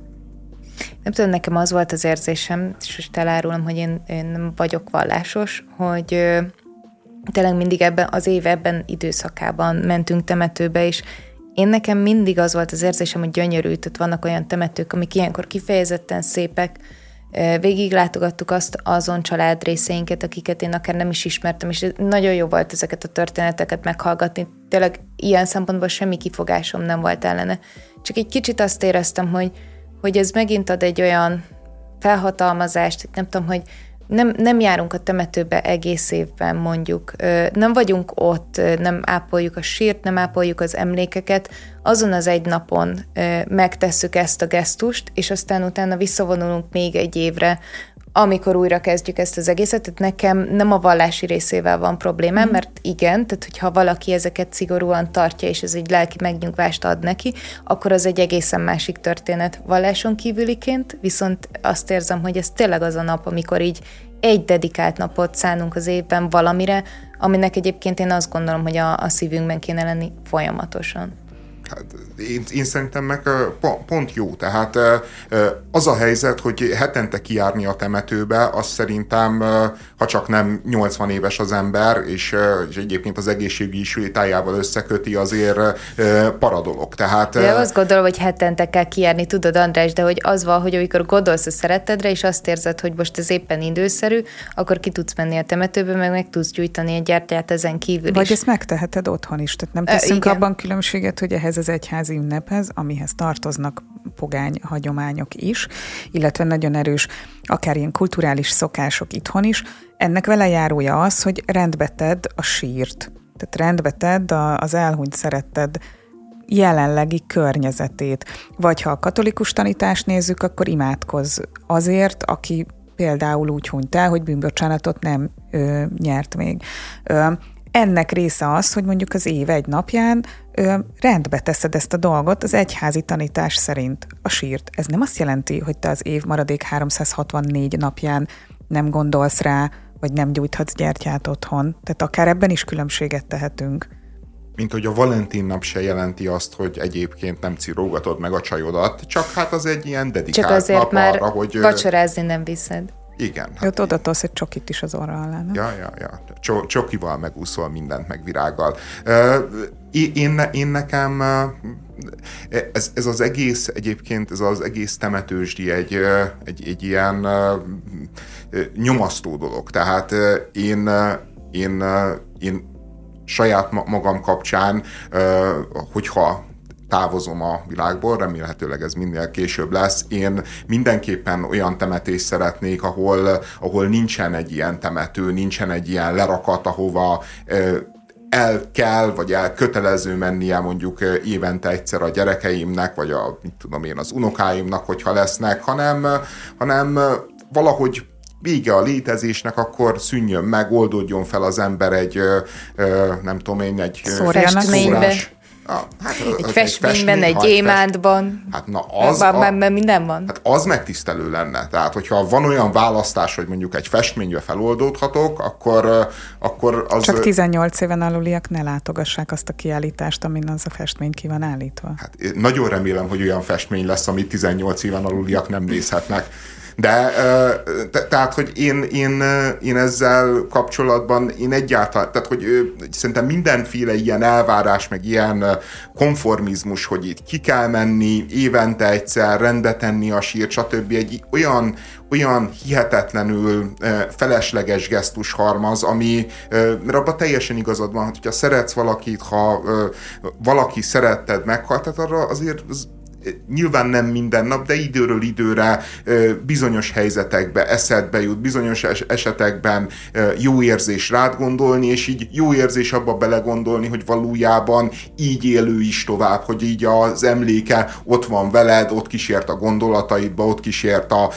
Nem tudom, nekem az volt az érzésem, és most elárulom, hogy én, én nem vagyok vallásos, hogy tényleg mindig ebben az év ebben időszakában mentünk temetőbe, és én nekem mindig az volt az érzésem, hogy gyönyörű, tehát vannak olyan temetők, amik ilyenkor kifejezetten szépek, végig látogattuk azt azon család részeinket, akiket én akár nem is ismertem, és nagyon jó volt ezeket a történeteket meghallgatni. Tényleg ilyen szempontból semmi kifogásom nem volt ellene. Csak egy kicsit azt éreztem, hogy, hogy ez megint ad egy olyan felhatalmazást, nem tudom, hogy nem, nem járunk a temetőbe egész évben mondjuk, nem vagyunk ott, nem ápoljuk a sírt, nem ápoljuk az emlékeket, azon az egy napon megtesszük ezt a gesztust, és aztán utána visszavonulunk még egy évre, amikor újra kezdjük ezt az egészet, tehát nekem nem a vallási részével van problémám, mm. mert igen, tehát hogyha valaki ezeket szigorúan tartja, és ez egy lelki megnyugvást ad neki, akkor az egy egészen másik történet valláson kívüliként, viszont azt érzem, hogy ez tényleg az a nap, amikor így egy dedikált napot szánunk az évben valamire, aminek egyébként én azt gondolom, hogy a, a szívünkben kéne lenni folyamatosan. Hát én, én szerintem meg pont jó. Tehát az a helyzet, hogy hetente kijárni a temetőbe, az szerintem, ha csak nem 80 éves az ember, és, és egyébként az egészségügyi sétájával összeköti, azért paradolog. Tehát, de azt gondolom, hogy hetente kell kijárni, tudod András, de hogy az van, hogy amikor gondolsz a szeretedre, és azt érzed, hogy most ez éppen időszerű, akkor ki tudsz menni a temetőbe, meg meg tudsz gyújtani egy gyertyát ezen kívül Vagy is. ezt megteheted otthon is, tehát nem teszünk e, abban különbséget, hogy ehhez az egyházi ünnephez, amihez tartoznak pogány hagyományok is, illetve nagyon erős akár ilyen kulturális szokások itthon is. Ennek vele járója az, hogy rendbe tedd a sírt. Tehát rendbe tedd az elhunyt szeretted jelenlegi környezetét. Vagy ha a katolikus tanítást nézzük, akkor imádkozz azért, aki például úgy hunyt el, hogy bűnbocsánatot nem ö, nyert még. Ö, ennek része az, hogy mondjuk az év egy napján ö, rendbe teszed ezt a dolgot az egyházi tanítás szerint, a sírt. Ez nem azt jelenti, hogy te az év maradék 364 napján nem gondolsz rá, vagy nem gyújthatsz gyertyát otthon. Tehát akár ebben is különbséget tehetünk. Mint hogy a Valentin nap se jelenti azt, hogy egyébként nem cirógatod meg a csajodat, csak hát az egy ilyen dedikált Csak azért nap már arra, hogy... vacsorázni nem viszed. Igen. Hát Ott oda tolsz egy csokit is az orra alá, nem? Ja, ja, ja. csokival megúszol mindent, meg virággal. Én, én nekem ez, ez az egész, egyébként ez az egész temetősdi egy, egy, egy ilyen nyomasztó dolog. Tehát én, én, én saját magam kapcsán, hogyha távozom a világból, remélhetőleg ez minél később lesz. Én mindenképpen olyan temetést szeretnék, ahol, ahol nincsen egy ilyen temető, nincsen egy ilyen lerakat, ahova el kell, vagy el kötelező mennie mondjuk évente egyszer a gyerekeimnek, vagy a, mit tudom én, az unokáimnak, hogyha lesznek, hanem, hanem valahogy vége a létezésnek, akkor szűnjön meg, oldódjon fel az ember egy, nem tudom én, egy szórás Hát, egy festményben, egy, egy gyémántban. Hát na az... Már, a, már minden van. Hát az megtisztelő lenne. Tehát, hogyha van olyan választás, hogy mondjuk egy festménybe feloldódhatok, akkor, akkor az... Csak 18 éven aluliak ne látogassák azt a kiállítást, amin az a festmény ki van állítva. Hát nagyon remélem, hogy olyan festmény lesz, amit 18 éven aluliak nem nézhetnek. De te, tehát, hogy én, én, én ezzel kapcsolatban én egyáltalán, tehát, hogy szerintem mindenféle ilyen elvárás, meg ilyen konformizmus, hogy itt ki kell menni, évente egyszer rendbe tenni a sírt, stb. egy olyan, olyan hihetetlenül felesleges gesztus harmaz, ami, mert abban teljesen igazad van, hogyha szeretsz valakit, ha valaki szeretted meghalt, tehát arra azért az nyilván nem minden nap, de időről időre bizonyos helyzetekbe eszedbe jut, bizonyos esetekben jó érzés rád gondolni, és így jó érzés abba belegondolni, hogy valójában így élő is tovább, hogy így az emléke ott van veled, ott kísért a gondolataidba, ott kísért a,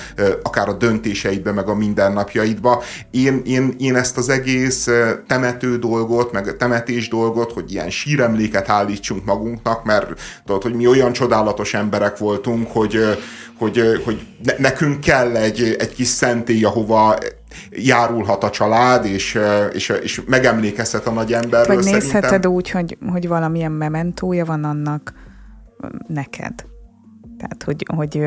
akár a döntéseidbe, meg a mindennapjaidba. Én, én, én ezt az egész temető dolgot, meg a temetés dolgot, hogy ilyen síremléket állítsunk magunknak, mert tudod, hogy mi olyan csodálatos emberek voltunk, hogy, hogy, hogy nekünk kell egy, egy kis szentély, ahova járulhat a család, és, és, és megemlékezhet a nagy emberről. Vagy nézheted szerintem. úgy, hogy, hogy valamilyen mementója van annak neked. Tehát, hogy, hogy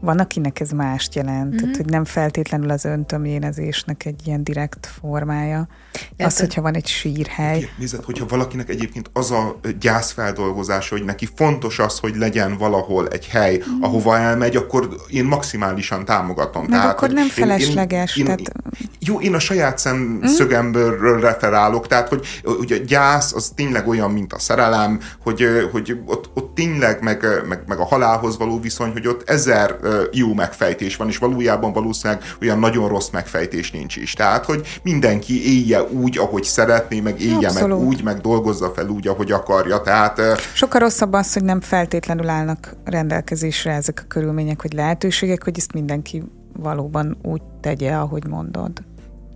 van, akinek ez mást jelent, mm-hmm. tehát, hogy nem feltétlenül az öntömjénezésnek egy ilyen direkt formája. Ja, az, hogyha van egy sírhely. Nézd, hogyha valakinek egyébként az a gyászfeldolgozása, hogy neki fontos az, hogy legyen valahol egy hely, mm. ahova elmegy, akkor én maximálisan támogatom. Meg tehát, akkor nem felesleges. Én, én, tehát... Én, jó, én a saját szemszögemből mm. referálok, tehát, hogy, hogy a gyász az tényleg olyan, mint a szerelem, hogy, hogy ott, ott tényleg meg, meg, meg a halálhoz való viszony, hogy ott ezer jó megfejtés van, és valójában valószínűleg olyan nagyon rossz megfejtés nincs is. Tehát, hogy mindenki élje úgy, ahogy szeretné, meg élje Abszolút. meg úgy, meg dolgozza fel úgy, ahogy akarja. Tehát, Sokkal rosszabb az, hogy nem feltétlenül állnak rendelkezésre ezek a körülmények, hogy lehetőségek, hogy ezt mindenki valóban úgy tegye, ahogy mondod.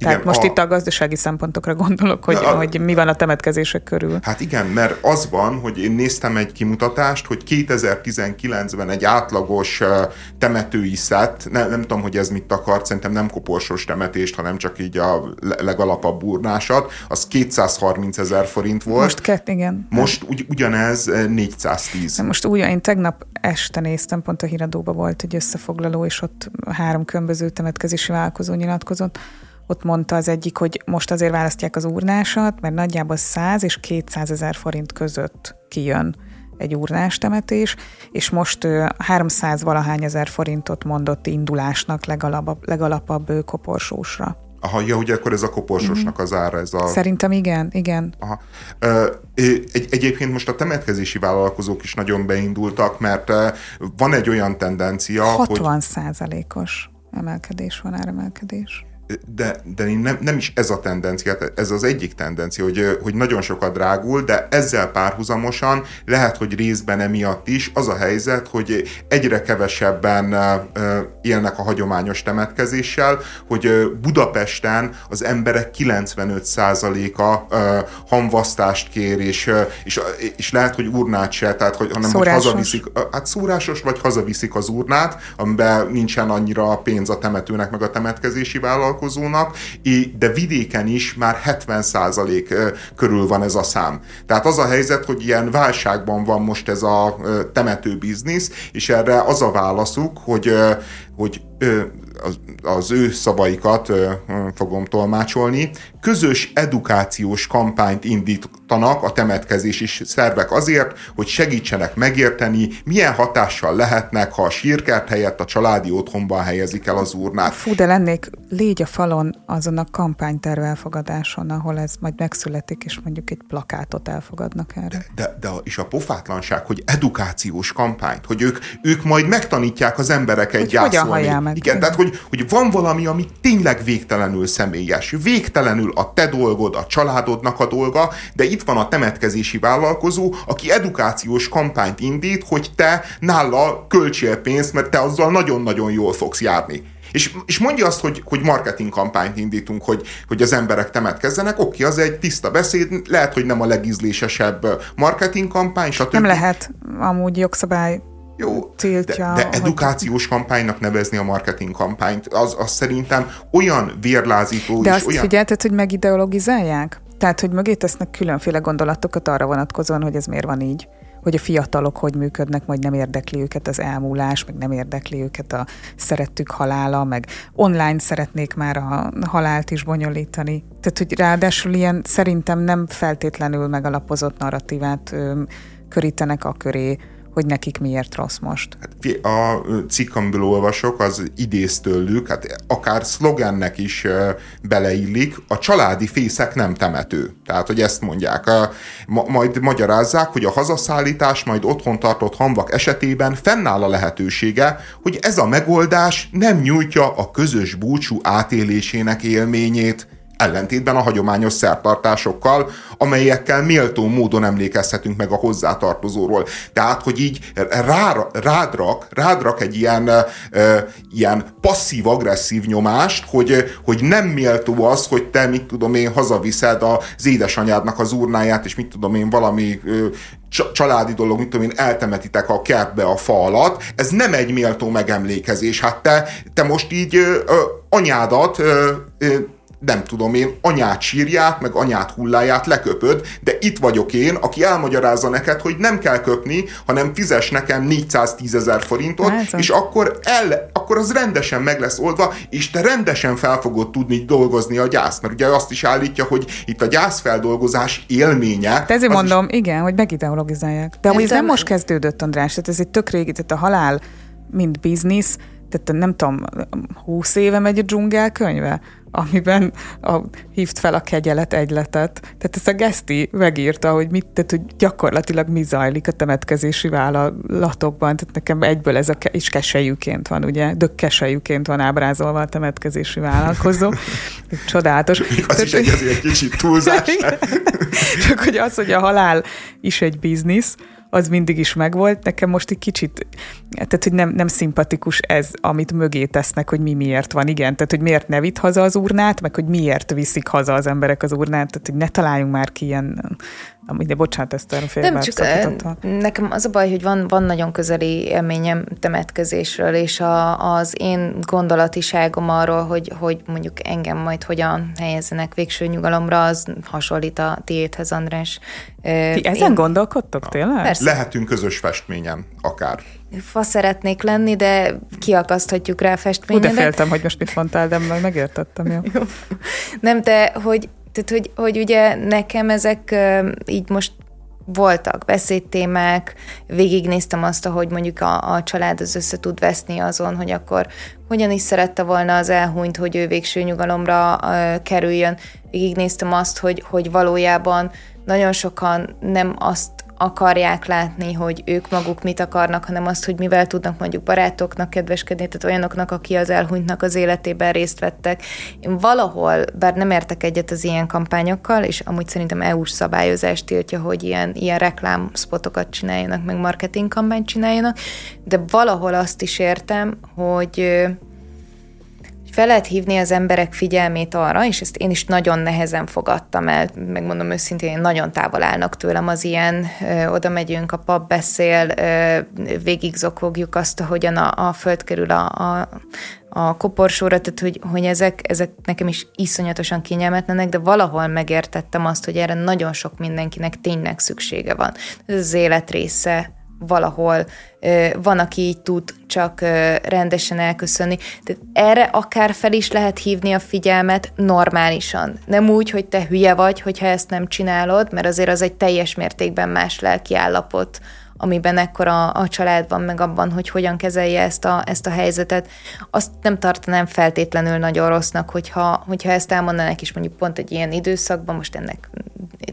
Tehát igen, most a... itt a gazdasági szempontokra gondolok, hogy, a... hogy mi van a temetkezések körül. Hát igen, mert az van, hogy én néztem egy kimutatást, hogy 2019-ben egy átlagos temetői szett, ne, nem tudom, hogy ez mit akart, szerintem nem koporsos temetést, hanem csak így a legalapabb burnásat, az 230 ezer forint volt. Most kett, igen. Most ugy, ugyanez 410. De most úgy, én tegnap este néztem, pont a híradóban volt egy összefoglaló, és ott három különböző temetkezési vállalkozó nyilatkozott, ott mondta az egyik, hogy most azért választják az urnásat, mert nagyjából 100 és 200 ezer forint között kijön egy urnás temetés, és most 300 valahány ezer forintot mondott indulásnak legalapabb, legalapabb koporsósra. Aha, ja, ugye akkor ez a koporsosnak az ára, ez a... Szerintem igen, igen. Aha. Egy, egyébként most a temetkezési vállalkozók is nagyon beindultak, mert van egy olyan tendencia, 60 hogy... 60 százalékos emelkedés van, áremelkedés de, de nem, nem is ez a tendencia, ez az egyik tendencia, hogy, hogy nagyon sokat drágul, de ezzel párhuzamosan lehet, hogy részben emiatt is az a helyzet, hogy egyre kevesebben élnek a hagyományos temetkezéssel, hogy Budapesten az emberek 95%-a hamvasztást kér, és, és, és lehet, hogy urnát se, tehát, hogy, hanem szórásos. hogy hazaviszik, hát szórásos, vagy hazaviszik az urnát, amiben nincsen annyira pénz a temetőnek, meg a temetkezési vállalat, vállalkozónak, de vidéken is már 70% körül van ez a szám. Tehát az a helyzet, hogy ilyen válságban van most ez a temető biznisz, és erre az a válaszuk, hogy, hogy az, az ő szavaikat fogom tolmácsolni, közös edukációs kampányt indítanak a temetkezési szervek azért, hogy segítsenek megérteni, milyen hatással lehetnek, ha a sírkert helyett a családi otthonban helyezik el az urnát. Fú, de lennék légy a falon azon a kampányterv elfogadáson, ahol ez majd megszületik, és mondjuk egy plakátot elfogadnak erre. De, de, de is a pofátlanság, hogy edukációs kampányt, hogy ők, ők majd megtanítják az embereket gyászolni. Meg. Igen, tehát hogy, hogy van valami, ami tényleg végtelenül személyes, végtelenül a te dolgod, a családodnak a dolga, de itt van a temetkezési vállalkozó, aki edukációs kampányt indít, hogy te nála költsél pénzt, mert te azzal nagyon-nagyon jól fogsz járni. És, és mondja azt, hogy, hogy marketing kampányt indítunk, hogy, hogy az emberek temetkezzenek, oké, az egy tiszta beszéd, lehet, hogy nem a legízlésesebb marketing kampány, stb. Nem lehet amúgy jogszabály jó, tiltja. De, de edukációs hogy... kampánynak nevezni a marketing kampányt, az, az szerintem olyan vérlázító De és azt olyan... figyelted, hogy megideologizálják? Tehát, hogy mögé tesznek különféle gondolatokat arra vonatkozóan, hogy ez miért van így hogy a fiatalok hogy működnek, majd nem érdekli őket az elmúlás, meg nem érdekli őket a szerettük halála, meg online szeretnék már a halált is bonyolítani. Tehát, hogy ráadásul ilyen szerintem nem feltétlenül megalapozott narratívát ö, körítenek a köré, hogy nekik miért rossz most. Hát, a cikk, amiből olvasok, az idéz tőlük, hát akár szlogennek is beleillik, a családi fészek nem temető. Tehát, hogy ezt mondják. Ma, majd magyarázzák, hogy a hazaszállítás, majd otthon tartott hamvak esetében fennáll a lehetősége, hogy ez a megoldás nem nyújtja a közös búcsú átélésének élményét, ellentétben a hagyományos szertartásokkal, amelyekkel méltó módon emlékezhetünk meg a hozzátartozóról. Tehát, hogy így rá, rádrak, rádrak egy ilyen, e, ilyen passzív-agresszív nyomást, hogy, hogy nem méltó az, hogy te, mit tudom én, hazaviszed az édesanyádnak az urnáját, és mit tudom én, valami családi dolog, mit tudom én, eltemetitek a kertbe a fa alatt, ez nem egy méltó megemlékezés. Hát te, te most így ö, anyádat ö, nem tudom én, anyát sírját, meg anyát hulláját leköpöd, de itt vagyok én, aki elmagyarázza neked, hogy nem kell köpni, hanem fizes nekem 410 ezer forintot, hát, és akkor, el, akkor az rendesen meg lesz oldva, és te rendesen fel fogod tudni dolgozni a gyászt, mert ugye azt is állítja, hogy itt a gyászfeldolgozás élménye. De ezért mondom, is... igen, hogy megideologizálják. De ez nem most kezdődött, András, tehát ez egy tök régi, tehát a halál, mint biznisz, tehát nem tudom, 20 éve megy a dzsungel könyve, amiben a, hívt fel a kegyelet egyletet. Tehát ezt a Geszti megírta, hogy mit, tehát, hogy gyakorlatilag mi zajlik a temetkezési vállalatokban. Tehát nekem egyből ez a, ke- és kesejűként van, ugye, dög kesejűként van ábrázolva a temetkezési vállalkozó. Csodálatos. Az is egy, egy kicsit túlzás. Csak hogy az, hogy a halál is egy biznisz, az mindig is megvolt. Nekem most egy kicsit, tehát hogy nem, nem szimpatikus ez, amit mögé tesznek, hogy mi miért van. Igen, tehát hogy miért ne vitt haza az urnát, meg hogy miért viszik haza az emberek az urnát, tehát hogy ne találjunk már ki ilyen de bocsánat, ezt a Nem, csak nekem az a baj, hogy van, van nagyon közeli élményem temetkezésről, és a, az én gondolatiságom arról, hogy, hogy mondjuk engem majd hogyan helyezzenek végső nyugalomra, az hasonlít a tiédhez, András. Ti ezen én... gondolkodtok tényleg? Persze. Lehetünk közös festményen, akár. Fa szeretnék lenni, de kiakaszthatjuk rá a festményedet. Úgy de féltem, hogy most mit mondtál, de meg megértettem, jó. jó. Nem, de hogy tehát, hogy, hogy ugye nekem ezek így most voltak beszédtémák, végignéztem azt, hogy mondjuk a, a család az össze tud veszni azon, hogy akkor hogyan is szerette volna az elhunyt, hogy ő végső nyugalomra uh, kerüljön. Végignéztem azt, hogy, hogy valójában nagyon sokan nem azt akarják látni, hogy ők maguk mit akarnak, hanem azt, hogy mivel tudnak mondjuk barátoknak kedveskedni, tehát olyanoknak, aki az elhunytnak az életében részt vettek. Én valahol, bár nem értek egyet az ilyen kampányokkal, és amúgy szerintem EU-s szabályozás tiltja, hogy ilyen, ilyen reklámspotokat csináljanak, meg marketing kampányt csináljanak, de valahol azt is értem, hogy fel lehet hívni az emberek figyelmét arra, és ezt én is nagyon nehezen fogadtam el, megmondom őszintén, nagyon távol állnak tőlem az ilyen, ö, oda megyünk, a pap beszél, ö, végig zokogjuk azt, ahogyan a, a föld kerül a, a, a koporsóra, tehát hogy, hogy ezek, ezek nekem is iszonyatosan kényelmetlenek, de valahol megértettem azt, hogy erre nagyon sok mindenkinek tényleg szüksége van. Ez az élet része, valahol van, aki így tud csak rendesen elköszönni. Tehát erre akár fel is lehet hívni a figyelmet normálisan. Nem úgy, hogy te hülye vagy, hogyha ezt nem csinálod, mert azért az egy teljes mértékben más lelki állapot, amiben ekkora a család van, meg abban, hogy hogyan kezelje ezt a, ezt a helyzetet, azt nem tartanám feltétlenül nagyon rossznak, hogyha, hogyha ezt elmondanak is mondjuk pont egy ilyen időszakban, most ennek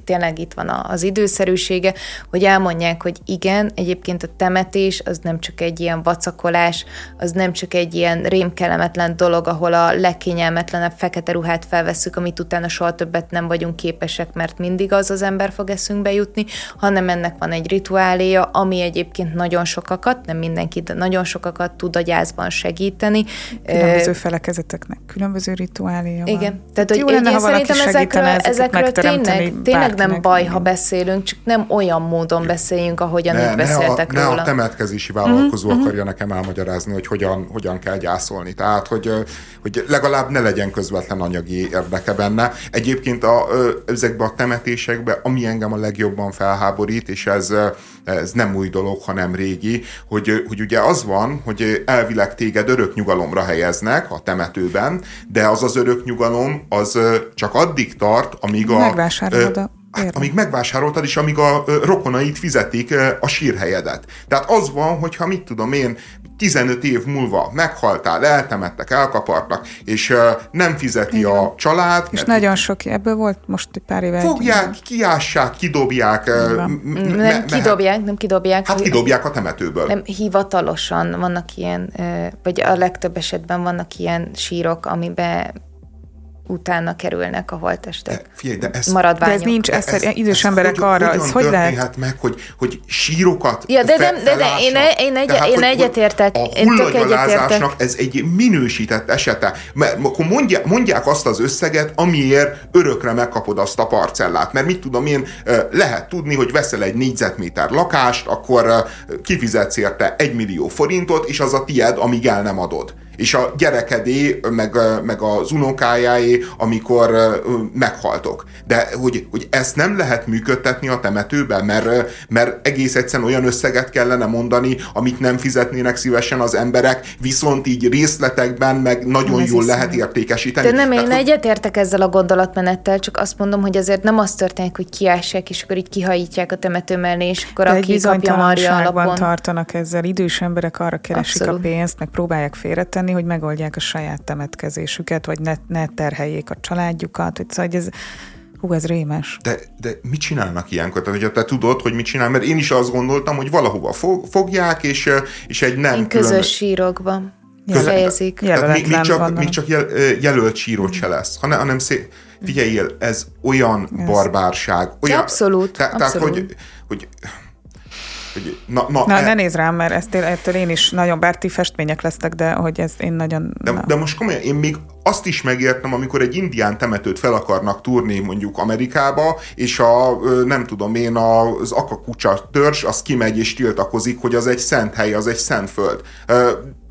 tényleg itt van az időszerűsége, hogy elmondják, hogy igen, egyébként a temetés az nem csak egy ilyen vacakolás, az nem csak egy ilyen rémkelemetlen dolog, ahol a legkényelmetlenebb fekete ruhát felveszünk, amit utána soha többet nem vagyunk képesek, mert mindig az az ember fog eszünkbe jutni, hanem ennek van egy rituáléja, ami egyébként nagyon sokakat, nem mindenki, de nagyon sokakat tud a gyászban segíteni. Különböző felekezeteknek különböző rituáléja van. Igen, tehát hogy Jó lenne, én szerintem ezekről, ezekről tényleg, tényleg nem baj, ha beszélünk, csak nem olyan módon beszéljünk, ahogyan ne, itt beszéltek ne róla. Ne a temetkezési vállalkozó uh-huh, akarja nekem elmagyarázni, hogy hogyan, hogyan kell gyászolni. Tehát, hogy, hogy legalább ne legyen közvetlen anyagi érdeke benne. Egyébként a, ezekben a temetésekben, ami engem a legjobban felháborít, és ez, ez nem új dolog, hanem régi, hogy, hogy ugye az van, hogy elvileg téged örök nyugalomra helyeznek a temetőben, de az az örök nyugalom az csak addig tart, amíg a... Megvásárolod a Hát, amíg megvásároltad, és amíg a rokonaid fizetik a sírhelyedet. Tehát az van, hogyha mit tudom én, 15 év múlva meghaltál, eltemettek, elkapartak, és nem fizeti Igen. a család. És nagyon sok, ebből volt most egy pár éve. Fogják, egy, kiássák, kidobják. nem kidobják, nem kidobják. Hát kidobják a temetőből. Nem, hivatalosan vannak ilyen, vagy a legtöbb esetben vannak ilyen sírok, amiben utána kerülnek a holtestek. De, figyelj, de ez, De ez nincs, ez, ez, idős ez emberek hogy, arra, ez hogy lehet? meg, hogy, hogy sírokat Ja, de, de, de, de én, én, egy, Tehát, én egyetértek. A hullagyalázásnak ez egy minősített esete. Mert akkor mondják, mondják azt az összeget, amiért örökre megkapod azt a parcellát. Mert mit tudom én, lehet tudni, hogy veszel egy négyzetméter lakást, akkor kifizetsz érte egy millió forintot, és az a tied, amíg el nem adod és a gyerekedé, meg, meg az unokájáé, amikor meghaltok. De hogy, hogy ezt nem lehet működtetni a temetőben, mert, mert egész egyszerűen olyan összeget kellene mondani, amit nem fizetnének szívesen az emberek, viszont így részletekben meg nagyon nem jól lehet értékesíteni. De nem, én Tehát, egyetértek ezzel a gondolatmenettel, csak azt mondom, hogy azért nem az történik, hogy kiássák, és akkor így kihajítják a temető mellé, és akkor De aki kapja tartanak ezzel, idős emberek arra keresik Abszolút. a pénzt, meg próbálják félretenni, tenni, hogy megoldják a saját temetkezésüket, vagy ne, ne terheljék a családjukat. Hogy szóval ez, Hú, ez rémes. De, de mit csinálnak ilyenkor? Tehát, hogyha te tudod, hogy mit csinál, mert én is azt gondoltam, hogy valahova fog, fogják, és, és egy nem én közös külön... sírokban helyezik. Még, még, csak, még csak jel, jelölt sírot se lesz, hanem, hanem szép. Figyeljél, ez olyan ez. barbárság. Olyan, abszolút. Te, abszolút. Tehát, hogy, hogy hogy na, na, na e... ne nézd rám, mert ezt, ettől én is nagyon, bár ti festmények lesztek, de hogy ez én nagyon... De, de most komolyan, én még azt is megértem, amikor egy indián temetőt fel akarnak turni mondjuk Amerikába, és a, nem tudom én, az akakucsa törzs, az kimegy és tiltakozik, hogy az egy szent hely, az egy szent föld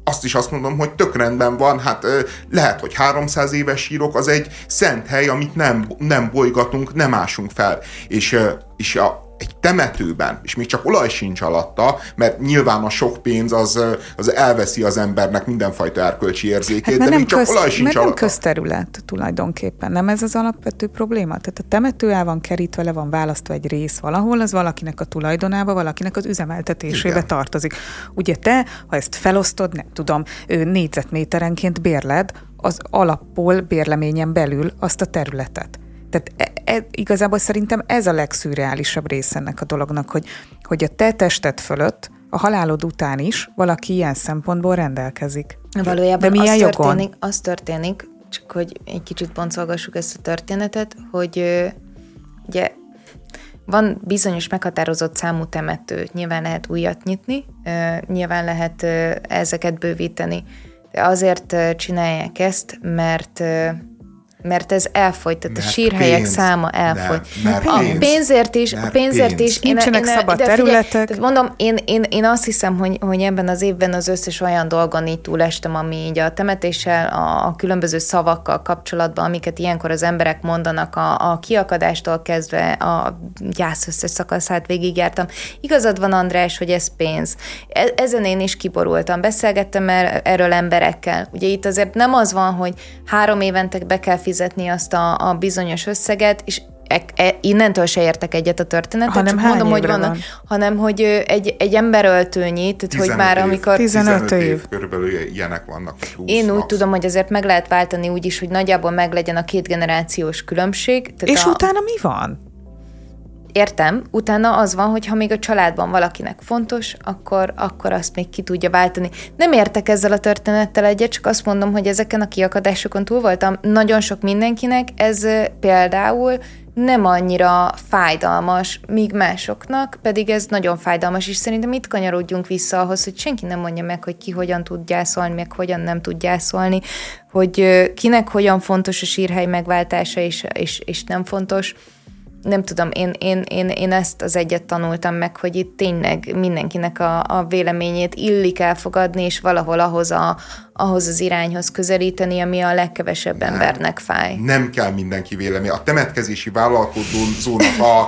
azt is azt mondom, hogy tök rendben van, hát lehet, hogy 300 éves sírok, az egy szent hely, amit nem, nem bolygatunk, nem ásunk fel. És, és a, egy temetőben, és még csak olaj sincs alatta, mert nyilván a sok pénz az, az elveszi az embernek mindenfajta erkölcsi érzékét, hát, de még csak közt, olaj sincs mert alatta. nem közterület tulajdonképpen, nem ez az alapvető probléma? Tehát a temető el van kerítve, le van választva egy rész valahol, az valakinek a tulajdonába, valakinek az üzemeltetésébe Igen. tartozik. Ugye te, ha ezt felosztod, nem tudom, négyzetméterenként bérled, az alapból bérleményen belül azt a területet. Tehát e, e, igazából szerintem ez a legszürreálisabb része ennek a dolognak, hogy, hogy a te tested fölött a halálod után is valaki ilyen szempontból rendelkezik. Valójában De milyen az, jogon? Történik, az történik, csak hogy egy kicsit boncolgassuk ezt a történetet, hogy ugye van bizonyos meghatározott számú temető, nyilván lehet újat nyitni, nyilván lehet ezeket bővíteni, de azért csinálják ezt, mert mert ez elfogy, tehát mert a sírhelyek pénz, száma elfogy. Nem, mert a pénz, pénzért is, a pénzért pénz. is. Nincsenek én, szabad területek. Figyelj, mondom, én, én, én azt hiszem, hogy, hogy ebben az évben az összes olyan dolgon így túlestem, ami így a temetéssel, a, a különböző szavakkal kapcsolatban, amiket ilyenkor az emberek mondanak, a, a kiakadástól kezdve a gyász összes szakaszát végigjártam. Igazad van, András, hogy ez pénz. E, ezen én is kiborultam. Beszélgettem er, erről emberekkel. Ugye itt azért nem az van, hogy három évente be kell fizetni azt a, a bizonyos összeget, és e, e, innentől se értek egyet a történetet, hanem csak mondom, hogy vannak, van? hanem hogy egy, egy emberöltőnyi, tehát hogy már év, amikor... 15, 15 év. év. Körülbelül ilyenek vannak. 20 Én úgy max. tudom, hogy azért meg lehet váltani úgy is, hogy nagyjából meglegyen a két generációs különbség. Tehát És a... utána mi van? Értem, utána az van, hogy ha még a családban valakinek fontos, akkor, akkor azt még ki tudja váltani. Nem értek ezzel a történettel egyet, csak azt mondom, hogy ezeken a kiakadásokon túl voltam. Nagyon sok mindenkinek ez például nem annyira fájdalmas, míg másoknak pedig ez nagyon fájdalmas, és szerintem itt kanyarodjunk vissza ahhoz, hogy senki nem mondja meg, hogy ki hogyan tud gyászolni, meg hogyan nem tud gyászolni, hogy kinek hogyan fontos a sírhely megváltása, és, és, és nem fontos nem tudom, én, én, én, én ezt az egyet tanultam meg, hogy itt tényleg mindenkinek a, a véleményét illik elfogadni, és valahol ahhoz, a, ahhoz az irányhoz közelíteni, ami a legkevesebb embernek fáj. Nem kell mindenki vélemény. A temetkezési vállalkozónak a,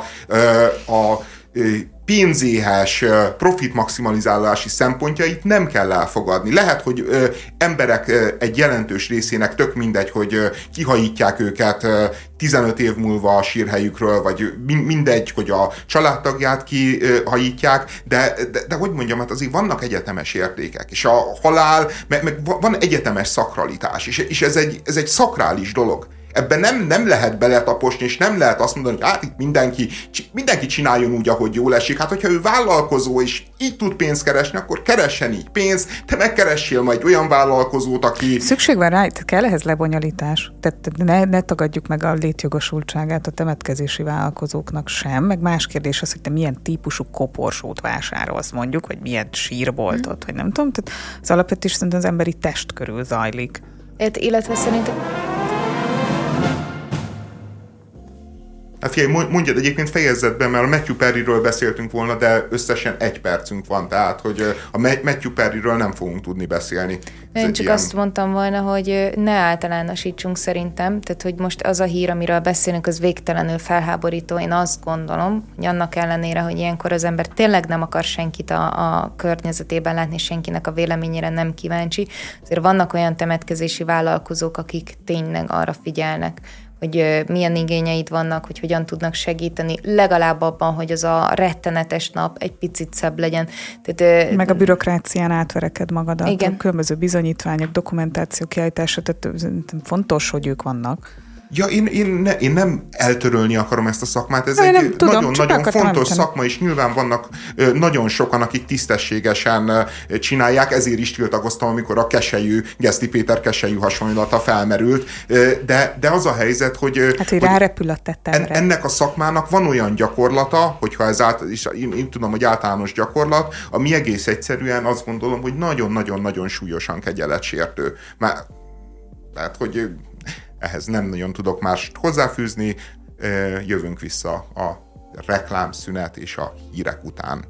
a, a pénzéhes profit maximalizálási szempontjait nem kell elfogadni. Lehet, hogy ö, emberek ö, egy jelentős részének tök mindegy, hogy ö, kihajítják őket ö, 15 év múlva a sírhelyükről, vagy mindegy, hogy a családtagját kihajítják, de, de, de hogy mondjam, hát azért vannak egyetemes értékek, és a halál, meg, meg van egyetemes szakralitás, és, és ez, egy, ez egy szakrális dolog. Ebben nem, nem lehet beletaposni, és nem lehet azt mondani, hogy hát itt mindenki, mindenki csináljon úgy, ahogy jól esik. Hát, hogyha ő vállalkozó, és így tud pénzt keresni, akkor keressen így pénzt, te megkeressél majd olyan vállalkozót, aki... Szükség van rá, tehát kell ehhez lebonyolítás. Tehát ne, ne tagadjuk meg a létjogosultságát a temetkezési vállalkozóknak sem, meg más kérdés az, hogy te milyen típusú koporsót vásárolsz mondjuk, vagy milyen sírboltot, hmm. vagy nem tudom. Tehát az alapvetés szerintem az emberi test körül zajlik. Et, illetve szerintem Hát figyelj, mondjad egyébként fejezett be, mert a Matthew Perryről beszéltünk volna, de összesen egy percünk van, tehát hogy a Matthew Perryről nem fogunk tudni beszélni. Ez Én csak ilyen... azt mondtam volna, hogy ne általánosítsunk szerintem, tehát hogy most az a hír, amiről beszélünk, az végtelenül felháborító. Én azt gondolom, hogy annak ellenére, hogy ilyenkor az ember tényleg nem akar senkit a, a környezetében látni, senkinek a véleményére nem kíváncsi, azért vannak olyan temetkezési vállalkozók, akik tényleg arra figyelnek, hogy milyen igényeid vannak, hogy hogyan tudnak segíteni, legalább abban, hogy az a rettenetes nap egy picit szebb legyen. Tehát, Meg a bürokrácián átvereked magadat, igen. különböző bizonyítványok, dokumentáció kiállítása, tehát fontos, hogy ők vannak. Ja, én, én, ne, én nem eltörölni akarom ezt a szakmát, ez egy nagyon-nagyon fontos említeni. szakma, és nyilván vannak ö, nagyon sokan, akik tisztességesen ö, csinálják, ezért is tiltakoztam, amikor a keselyű, Geszti Péter keselyű hasonlata felmerült, ö, de, de az a helyzet, hogy... Hát, hogy, hogy rárepül a en, Ennek a szakmának van olyan gyakorlata, hogyha ez át, és én, én tudom, hogy általános gyakorlat, ami egész egyszerűen azt gondolom, hogy nagyon-nagyon-nagyon súlyosan kegyeletsértő. Már, tehát, hogy ehhez nem nagyon tudok mást hozzáfűzni, jövünk vissza a reklámszünet és a hírek után.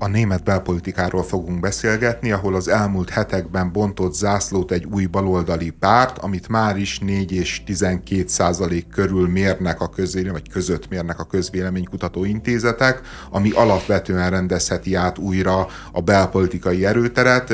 A német belpolitikáról fogunk beszélgetni, ahol az elmúlt hetekben bontott zászlót egy új baloldali párt, amit már is 4 és 12 százalék körül mérnek a közvélemény, vagy között mérnek a közvéleménykutató intézetek, ami alapvetően rendezheti át újra a belpolitikai erőteret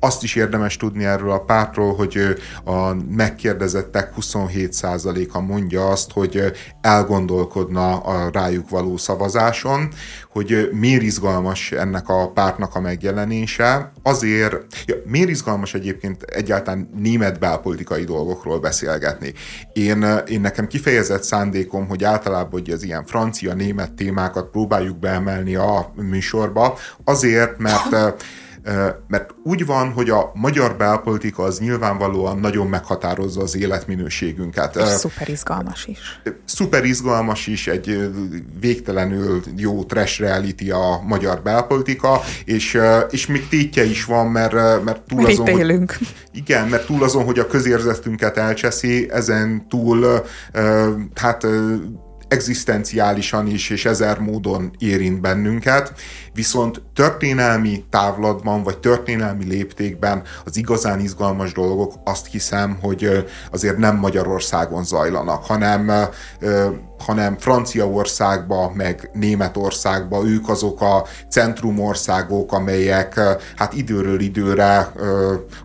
azt is érdemes tudni erről a pártról, hogy a megkérdezettek 27%-a mondja azt, hogy elgondolkodna a rájuk való szavazáson, hogy miért izgalmas ennek a pártnak a megjelenése. Azért, ja, miért izgalmas egyébként egyáltalán német belpolitikai dolgokról beszélgetni. Én, én nekem kifejezett szándékom, hogy általában hogy az ilyen francia-német témákat próbáljuk beemelni a műsorba, azért, mert mert úgy van, hogy a magyar belpolitika az nyilvánvalóan nagyon meghatározza az életminőségünket. És szuper izgalmas is. Szuper izgalmas is, egy végtelenül jó trash reality a magyar belpolitika, és, és még tétje is van, mert, mert túl mert azon, élünk. Hogy, igen, mert túl azon, hogy a közérzetünket elcseszi, ezen túl hát egzisztenciálisan is és ezer módon érint bennünket, viszont történelmi távlatban vagy történelmi léptékben az igazán izgalmas dolgok azt hiszem, hogy azért nem Magyarországon zajlanak, hanem hanem Franciaországba, meg Németországba, ők azok a centrumországok, amelyek hát időről időre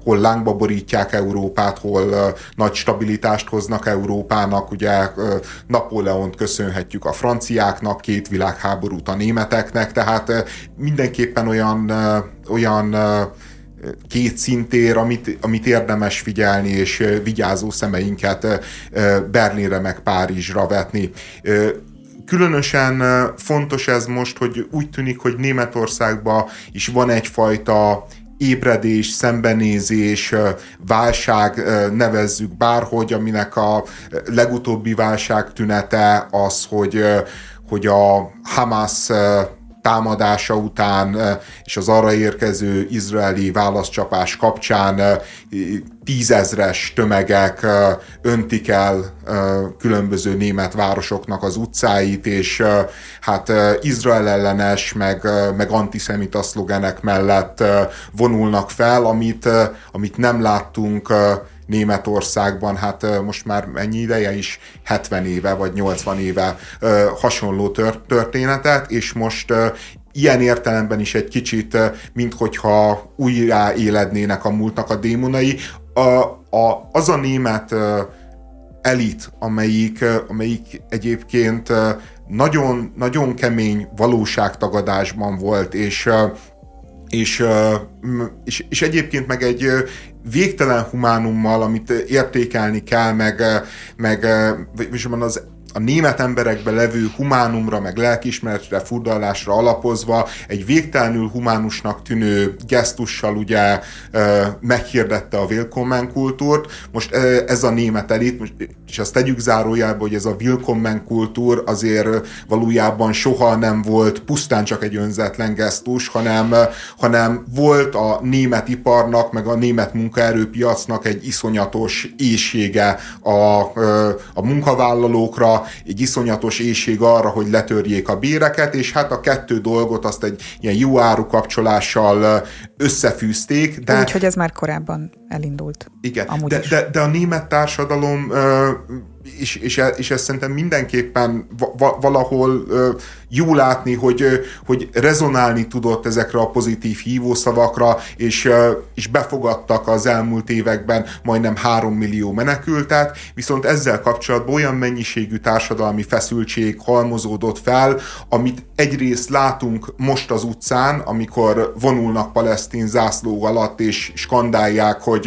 hol lángba borítják Európát, hol nagy stabilitást hoznak Európának, ugye Napóleont köszönhetjük a franciáknak, két világháborút a németeknek, tehát mindenképpen olyan, olyan két szintér, amit, amit érdemes figyelni, és vigyázó szemeinket Berlinre meg Párizsra vetni. Különösen fontos ez most, hogy úgy tűnik, hogy Németországban is van egyfajta ébredés, szembenézés, válság nevezzük bárhogy, aminek a legutóbbi válság tünete az, hogy, hogy a Hamas támadása után és az arra érkező izraeli válaszcsapás kapcsán tízezres tömegek öntik el különböző német városoknak az utcáit, és hát Izrael ellenes, meg, meg antiszemita szlogenek mellett vonulnak fel, amit, amit nem láttunk Németországban, hát most már ennyi ideje is, 70 éve vagy 80 éve hasonló történetet, és most ilyen értelemben is egy kicsit, minthogyha újra élednének a múltnak a démonai. A, a, az a német elit, amelyik, amelyik egyébként nagyon, nagyon kemény valóságtagadásban volt, és és, és, és egyébként meg egy végtelen humánummal, amit értékelni kell, meg, meg és az a német emberekben levő humánumra, meg lelkismeretre, furdalásra alapozva egy végtelenül humánusnak tűnő gesztussal ugye meghirdette a Willkommen kultúrt. Most ez a német elit, és azt tegyük zárójába, hogy ez a Willkommen kultúr azért valójában soha nem volt pusztán csak egy önzetlen gesztus, hanem, hanem volt a német iparnak, meg a német munkaerőpiacnak egy iszonyatos éjsége a, a munkavállalókra, egy iszonyatos éjség arra, hogy letörjék a béreket, és hát a kettő dolgot azt egy ilyen jó áru kapcsolással összefűzték. De... Úgy, hogy ez már korábban elindult. Igen, de, de, de a német társadalom és, és, e, és ezt szerintem mindenképpen va, valahol jó látni, hogy, hogy rezonálni tudott ezekre a pozitív hívószavakra, és, és befogadtak az elmúlt években majdnem három millió menekültet, viszont ezzel kapcsolatban olyan mennyiségű társadalmi feszültség halmozódott fel, amit egyrészt látunk most az utcán, amikor vonulnak palesztin zászló alatt, és skandálják, hogy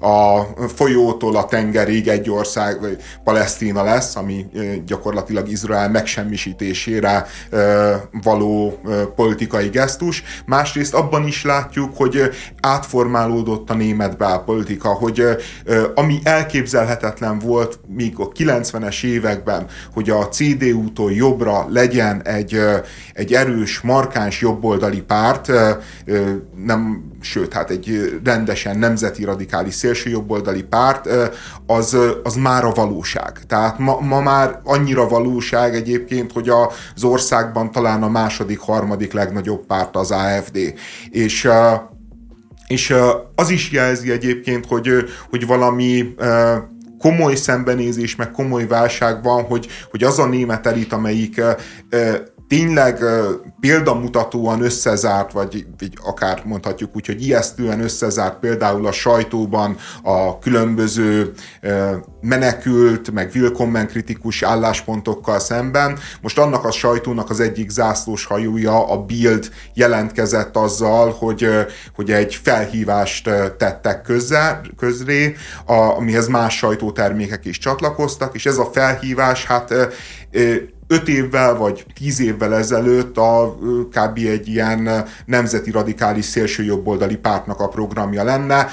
a folyótól a tengerig egy ország, vagy Palesztina lesz, ami gyakorlatilag Izrael megsemmisítésére való politikai gesztus. Másrészt abban is látjuk, hogy átformálódott a német belpolitika, hogy ami elképzelhetetlen volt még a 90-es években, hogy a CDU-tól jobbra legyen egy, egy erős, markáns jobboldali párt, nem, sőt, hát egy rendesen nemzeti radikális szélsőjobboldali párt, az, az már a valóság. Tehát ma, ma már annyira valóság egyébként, hogy az országban talán a második, harmadik legnagyobb párt az AFD. És és az is jelzi egyébként, hogy, hogy valami komoly szembenézés, meg komoly válság van, hogy, hogy az a német elit, amelyik tényleg példamutatóan összezárt, vagy, vagy akár mondhatjuk úgy, hogy ijesztően összezárt például a sajtóban a különböző menekült, meg willkommen kritikus álláspontokkal szemben. Most annak a sajtónak az egyik zászlós hajója, a Bild jelentkezett azzal, hogy, hogy egy felhívást tettek közze, közré, amihez más sajtótermékek is csatlakoztak, és ez a felhívás hát öt évvel vagy tíz évvel ezelőtt a kb. egy ilyen nemzeti radikális szélsőjobboldali pártnak a programja lenne.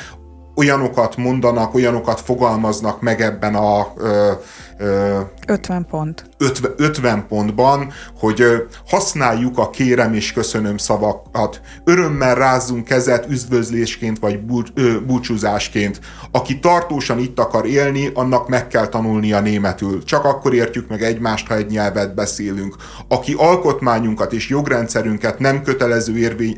Olyanokat mondanak, olyanokat fogalmaznak meg ebben a 50 pont. 50, 50 pontban, hogy használjuk a kérem és köszönöm szavakat, örömmel rázzunk kezet üdvözlésként vagy búcsúzásként. Aki tartósan itt akar élni, annak meg kell tanulnia németül. Csak akkor értjük meg egymást, ha egy nyelvet beszélünk. Aki alkotmányunkat és jogrendszerünket nem kötelező, érvény,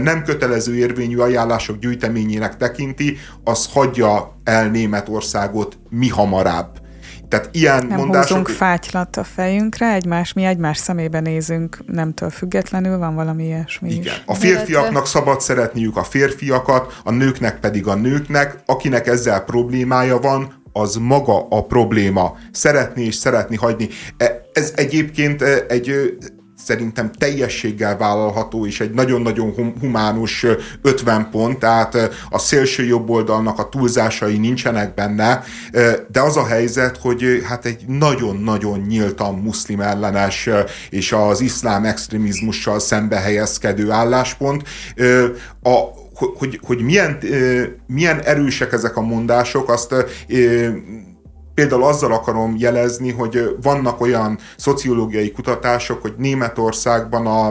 nem kötelező érvényű ajánlások gyűjteményének tekinti, az hagyja el Németországot mi hamarabb tehát ilyen nem mondások... húzunk fátylat a fejünkre, egymás, mi egymás szemébe nézünk, nemtől függetlenül van valami ilyesmi Igen. Is. A férfiaknak szabad szeretniük a férfiakat, a nőknek pedig a nőknek, akinek ezzel problémája van, az maga a probléma. Szeretni és szeretni hagyni. E, ez egyébként e, egy szerintem teljességgel vállalható, és egy nagyon-nagyon humánus 50 pont, tehát a szélső jobb oldalnak a túlzásai nincsenek benne, de az a helyzet, hogy hát egy nagyon-nagyon nyíltan muszlim ellenes és az iszlám extrémizmussal szembe helyezkedő álláspont. A, hogy, hogy milyen, milyen erősek ezek a mondások, azt Például azzal akarom jelezni, hogy vannak olyan szociológiai kutatások, hogy Németországban a,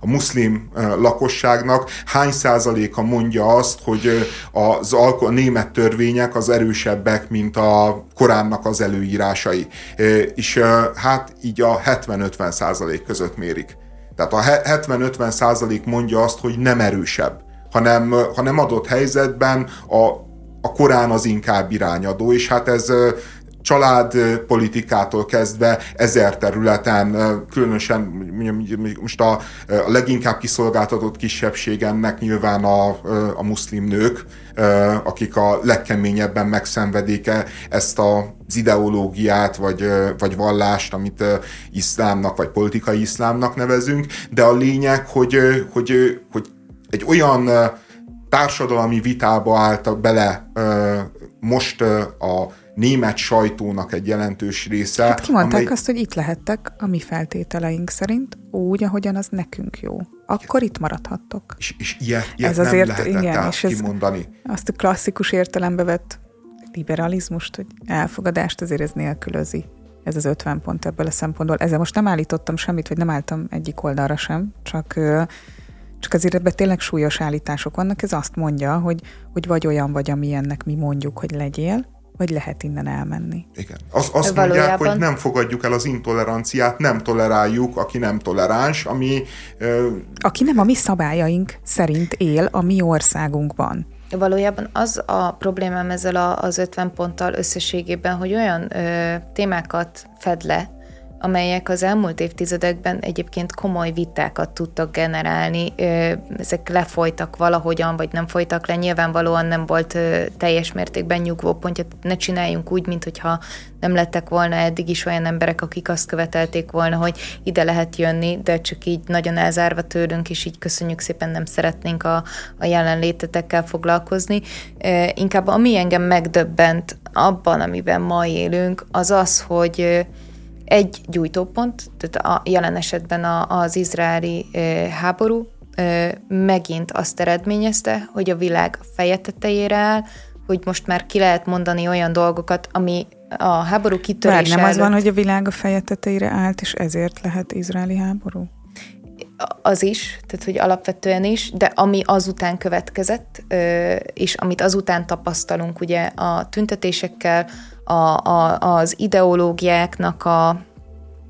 a muszlim lakosságnak hány százaléka mondja azt, hogy az alko- a német törvények az erősebbek, mint a Koránnak az előírásai. És hát így a 70-50 százalék között mérik. Tehát a 70-50 százalék mondja azt, hogy nem erősebb, hanem, hanem adott helyzetben a a Korán az inkább irányadó, és hát ez családpolitikától kezdve ezer területen, különösen most a, a leginkább kiszolgáltatott kisebbség ennek nyilván a, a muszlim nők, akik a legkeményebben megszenvedik -e ezt az ideológiát, vagy, vagy vallást, amit iszlámnak, vagy politikai iszlámnak nevezünk, de a lényeg, hogy, hogy, hogy egy olyan társadalmi vitába álltak bele most a német sajtónak egy jelentős része. Hát kimondták amely... azt, hogy itt lehettek a mi feltételeink szerint, úgy, ahogyan az nekünk jó. Akkor itt maradhattok. És, és ilyet, ilyet ez nem azért, lehetett igen, és ez kimondani. Azt a klasszikus értelembe vett liberalizmust, hogy elfogadást azért ez nélkülözi. Ez az 50 pont ebből a szempontból. Ezzel most nem állítottam semmit, vagy nem álltam egyik oldalra sem, csak csak azért ebben tényleg súlyos állítások vannak. Ez azt mondja, hogy, hogy vagy olyan vagy, amilyennek mi mondjuk, hogy legyél, vagy lehet innen elmenni. Igen. Az, azt Valójában... mondják, hogy nem fogadjuk el az intoleranciát, nem toleráljuk, aki nem toleráns, ami... Ö... Aki nem a mi szabályaink szerint él a mi országunkban. Valójában az a problémám ezzel a, az 50 ponttal összességében, hogy olyan ö, témákat fed le, amelyek az elmúlt évtizedekben egyébként komoly vitákat tudtak generálni. Ezek lefolytak valahogyan, vagy nem folytak le. Nyilvánvalóan nem volt teljes mértékben nyugvó pontja. Ne csináljunk úgy, mintha nem lettek volna eddig is olyan emberek, akik azt követelték volna, hogy ide lehet jönni, de csak így nagyon elzárva tőlünk, és így köszönjük szépen, nem szeretnénk a, a jelenlétetekkel foglalkozni. Inkább ami engem megdöbbent abban, amiben ma élünk, az az, hogy egy gyújtópont, tehát a jelen esetben a, az izraeli háború megint azt eredményezte, hogy a világ feje tetejére áll, hogy most már ki lehet mondani olyan dolgokat, ami a háború kitörése Bár nem előtt... az van, hogy a világ a feje tetejére állt, és ezért lehet izraeli háború? Az is, tehát hogy alapvetően is, de ami azután következett, és amit azután tapasztalunk ugye a tüntetésekkel, a, a, az ideológiáknak a,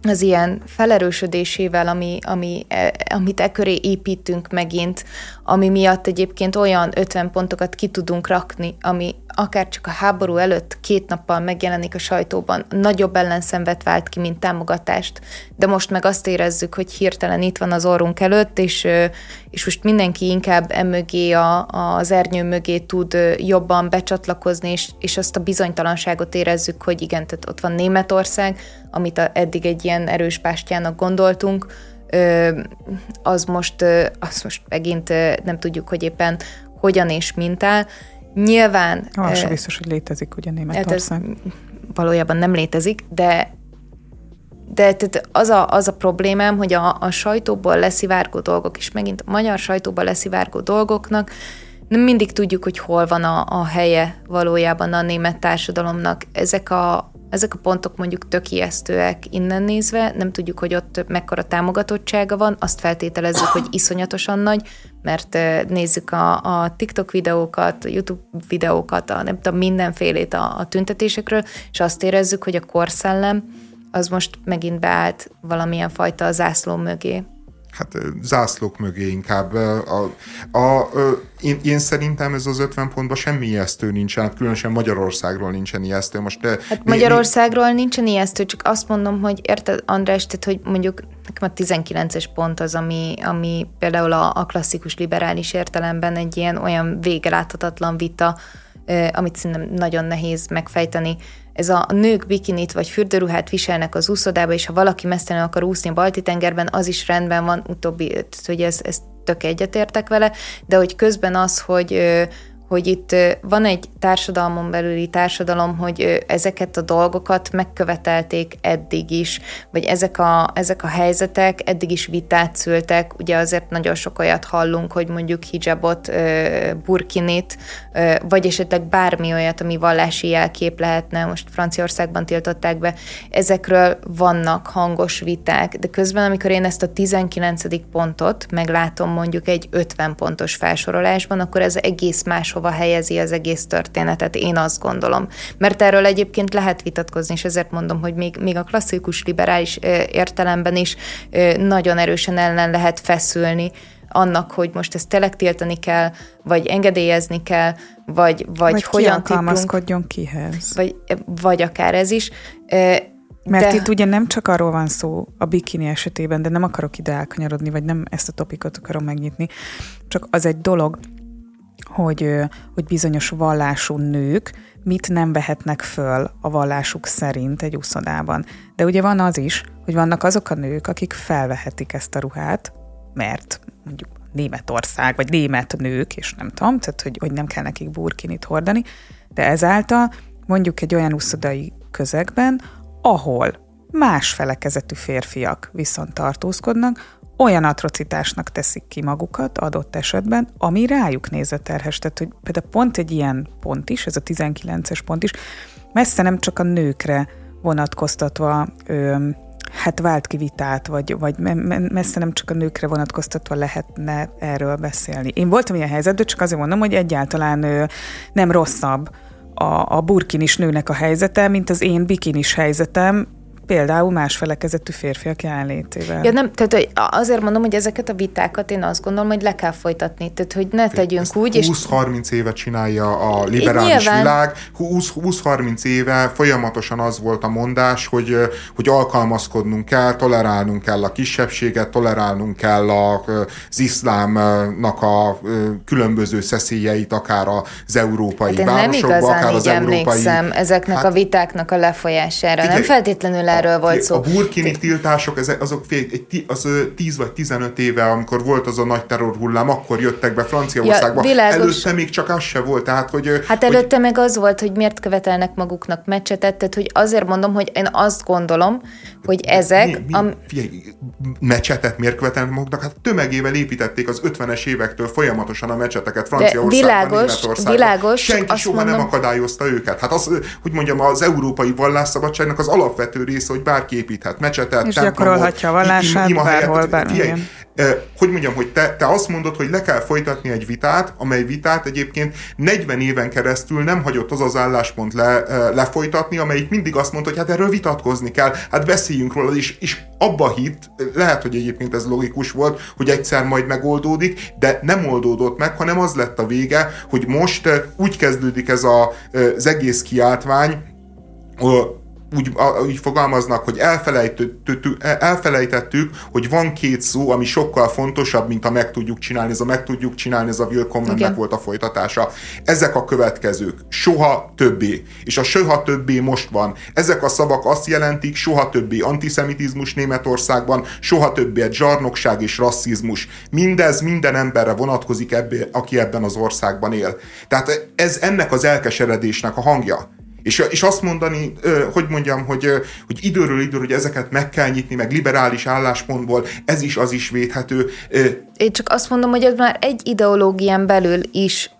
az ilyen felerősödésével, ami, ami, e, amit e köré építünk megint, ami miatt egyébként olyan 50 pontokat ki tudunk rakni, ami akár csak a háború előtt két nappal megjelenik a sajtóban, nagyobb ellenszenvet vált ki, mint támogatást, de most meg azt érezzük, hogy hirtelen itt van az orrunk előtt, és, és most mindenki inkább emögé, a, az ernyő mögé tud jobban becsatlakozni, és, és azt a bizonytalanságot érezzük, hogy igen, tehát ott van Németország, amit eddig egy ilyen erős pástjának gondoltunk, az most, az most megint nem tudjuk, hogy éppen hogyan és mint áll. Nyilván... Ah, sem biztos, hogy létezik ugye Németország. Hát ez valójában nem létezik, de de tehát az, a, az a problémám, hogy a, a sajtóból leszivárgó dolgok, és megint a magyar sajtóból leszivárgó dolgoknak nem mindig tudjuk, hogy hol van a, a helye valójában a német társadalomnak. Ezek a, ezek a pontok mondjuk tök ijesztőek innen nézve, nem tudjuk, hogy ott mekkora támogatottsága van, azt feltételezzük, hogy iszonyatosan nagy, mert nézzük a, a TikTok videókat, a YouTube videókat, a, nem tudom, mindenfélét a, a tüntetésekről, és azt érezzük, hogy a korszellem az most megint beállt valamilyen fajta zászló mögé hát zászlók mögé inkább. A, a, a, én, én szerintem ez az 50 pontban semmi ijesztő nincsen, hát különösen Magyarországról nincsen ijesztő. Most, hát mi, Magyarországról mi... nincsen ijesztő, csak azt mondom, hogy érted, András, tehát, hogy mondjuk nekem a 19-es pont az, ami, ami például a, a klasszikus liberális értelemben egy ilyen olyan végeláthatatlan vita, amit szerintem nagyon nehéz megfejteni, ez a nők bikinit vagy fürdőruhát viselnek az úszodába, és ha valaki mesztelenül akar úszni a balti tengerben, az is rendben van, utóbbi, hogy ez, ez tök egyetértek vele, de hogy közben az, hogy hogy itt van egy társadalmon belüli társadalom, hogy ezeket a dolgokat megkövetelték eddig is, vagy ezek a, ezek a helyzetek eddig is vitát szültek, ugye azért nagyon sok olyat hallunk, hogy mondjuk hijabot, burkinit, vagy esetleg bármi olyat, ami vallási jelkép lehetne, most Franciaországban tiltották be, ezekről vannak hangos viták, de közben, amikor én ezt a 19. pontot meglátom mondjuk egy 50 pontos felsorolásban, akkor ez egész más máshova helyezi az egész történetet, én azt gondolom. Mert erről egyébként lehet vitatkozni, és ezért mondom, hogy még, még a klasszikus liberális értelemben is nagyon erősen ellen lehet feszülni annak, hogy most ezt tényleg tiltani kell, vagy engedélyezni kell, vagy, vagy, vagy hogyan alkalmazkodjon kihez. Vagy, vagy akár ez is. Mert de... itt ugye nem csak arról van szó a bikini esetében, de nem akarok ide elkanyarodni, vagy nem ezt a topikot akarom megnyitni, csak az egy dolog, hogy, hogy bizonyos vallású nők mit nem vehetnek föl a vallásuk szerint egy úszodában. De ugye van az is, hogy vannak azok a nők, akik felvehetik ezt a ruhát, mert mondjuk Németország, vagy német nők, és nem tudom, tehát hogy, hogy nem kell nekik burkinit hordani, de ezáltal mondjuk egy olyan úszodai közegben, ahol más felekezetű férfiak viszont tartózkodnak, olyan atrocitásnak teszik ki magukat adott esetben, ami rájuk nézve terhes. Tehát, hogy például pont egy ilyen pont is, ez a 19-es pont is, messze nem csak a nőkre vonatkoztatva ö, hát vált ki vitát, vagy, vagy messze nem csak a nőkre vonatkoztatva lehetne erről beszélni. Én voltam ilyen helyzetben, csak azért mondom, hogy egyáltalán ö, nem rosszabb a, a burkinis nőnek a helyzete, mint az én bikinis helyzetem, Például más felekezetű férfiak jelenlétével. Ja, nem, tehát azért mondom, hogy ezeket a vitákat én azt gondolom, hogy le kell folytatni, tehát hogy ne tegyünk Ezt úgy. 20-30 éve csinálja a liberális nyilván... világ, 20-30 éve folyamatosan az volt a mondás, hogy, hogy alkalmazkodnunk kell, tolerálnunk kell a kisebbséget, tolerálnunk kell az iszlámnak a különböző szeszélyeit, akár az európai hát városokban, akár az európai... emlékszem ezeknek hát, a vitáknak a lefolyására. Igen, nem feltétlenül erről volt szó. A burkini tiltások, ezek, azok fél, egy, az 10 vagy 15 éve, amikor volt az a nagy terrorhullám, akkor jöttek be Franciaországba. Ja, előtte még csak az se volt. Tehát, hogy, hát előtte hogy... meg az volt, hogy miért követelnek maguknak meccsetet, tehát hogy azért mondom, hogy én azt gondolom, hogy ezek... Mi, mi, a... figyelj, mecsetet miért követelnek maguknak? Hát tömegével építették az 50-es évektől folyamatosan a mecseteket Franciaországban, világos. Világos, Senki soha mondom... nem akadályozta őket. Hát az, hogy mondjam, az európai vallásszabadságnak az alapvető része, hogy bárki építhet mecsetet, És gyakorolhatja a vallását im, bárhol, bármilyen. Hogy mondjam, hogy te, te azt mondod, hogy le kell folytatni egy vitát, amely vitát egyébként 40 éven keresztül nem hagyott az az álláspont le, lefolytatni, amelyik mindig azt mondta, hogy hát erről vitatkozni kell, hát beszéljünk róla, és, és abba hit, lehet, hogy egyébként ez logikus volt, hogy egyszer majd megoldódik, de nem oldódott meg, hanem az lett a vége, hogy most úgy kezdődik ez a, az egész kiáltvány, úgy, úgy fogalmaznak, hogy elfelejtettük, elfelejtettük, hogy van két szó, ami sokkal fontosabb, mint a meg tudjuk csinálni. Ez a meg tudjuk csinálni, ez a Willkommennek volt a folytatása. Ezek a következők. Soha többé. És a soha többé most van. Ezek a szavak azt jelentik, soha többé antiszemitizmus Németországban, soha többé egy zsarnokság és rasszizmus. Mindez minden emberre vonatkozik, ebbé, aki ebben az országban él. Tehát ez ennek az elkeseredésnek a hangja. És, és azt mondani, hogy mondjam, hogy, hogy időről időről, hogy ezeket meg kell nyitni, meg liberális álláspontból, ez is, az is védhető. Én csak azt mondom, hogy ez már egy ideológián belül is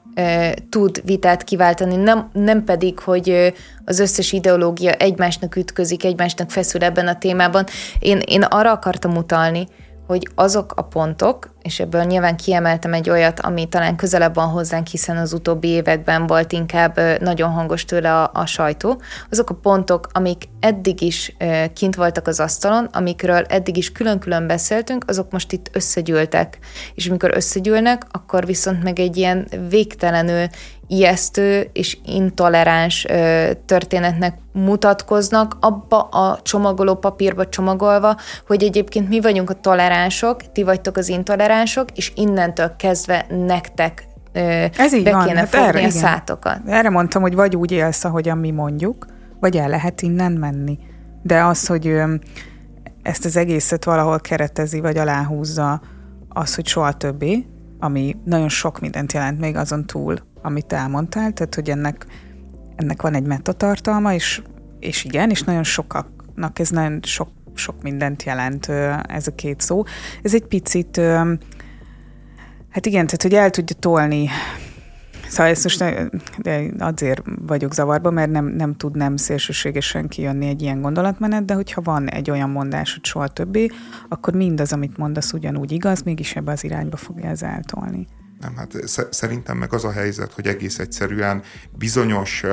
tud vitát kiváltani, nem, nem pedig, hogy az összes ideológia egymásnak ütközik, egymásnak feszül ebben a témában. Én, én arra akartam utalni, hogy azok a pontok, és ebből nyilván kiemeltem egy olyat, ami talán közelebb van hozzánk, hiszen az utóbbi években volt inkább nagyon hangos tőle a, a sajtó, azok a pontok, amik eddig is kint voltak az asztalon, amikről eddig is külön-külön beszéltünk, azok most itt összegyűltek. És amikor összegyűlnek, akkor viszont meg egy ilyen végtelenül ijesztő és intoleráns ö, történetnek mutatkoznak abba a csomagoló papírba csomagolva, hogy egyébként mi vagyunk a toleránsok, ti vagytok az intoleránsok, és innentől kezdve nektek Ez így be van. kéne hát fogni erre, a igen. szátokat. Erre mondtam, hogy vagy úgy élsz, ahogyan mi mondjuk, vagy el lehet innen menni. De az, hogy ezt az egészet valahol keretezi, vagy aláhúzza, az, hogy soha többé, ami nagyon sok mindent jelent még azon túl, amit elmondtál, tehát hogy ennek, ennek van egy metatartalma, és, és igen, és nagyon sokaknak ez nagyon sok, sok mindent jelent ez a két szó. Ez egy picit, hát igen, tehát hogy el tudja tolni Szóval ezt most de azért vagyok zavarba, mert nem, nem tud nem szélsőségesen kijönni egy ilyen gondolatmenet, de hogyha van egy olyan mondás, hogy soha többé, akkor mindaz, amit mondasz, ugyanúgy igaz, mégis ebbe az irányba fogja ez eltolni. Nem, hát szerintem meg az a helyzet, hogy egész egyszerűen bizonyos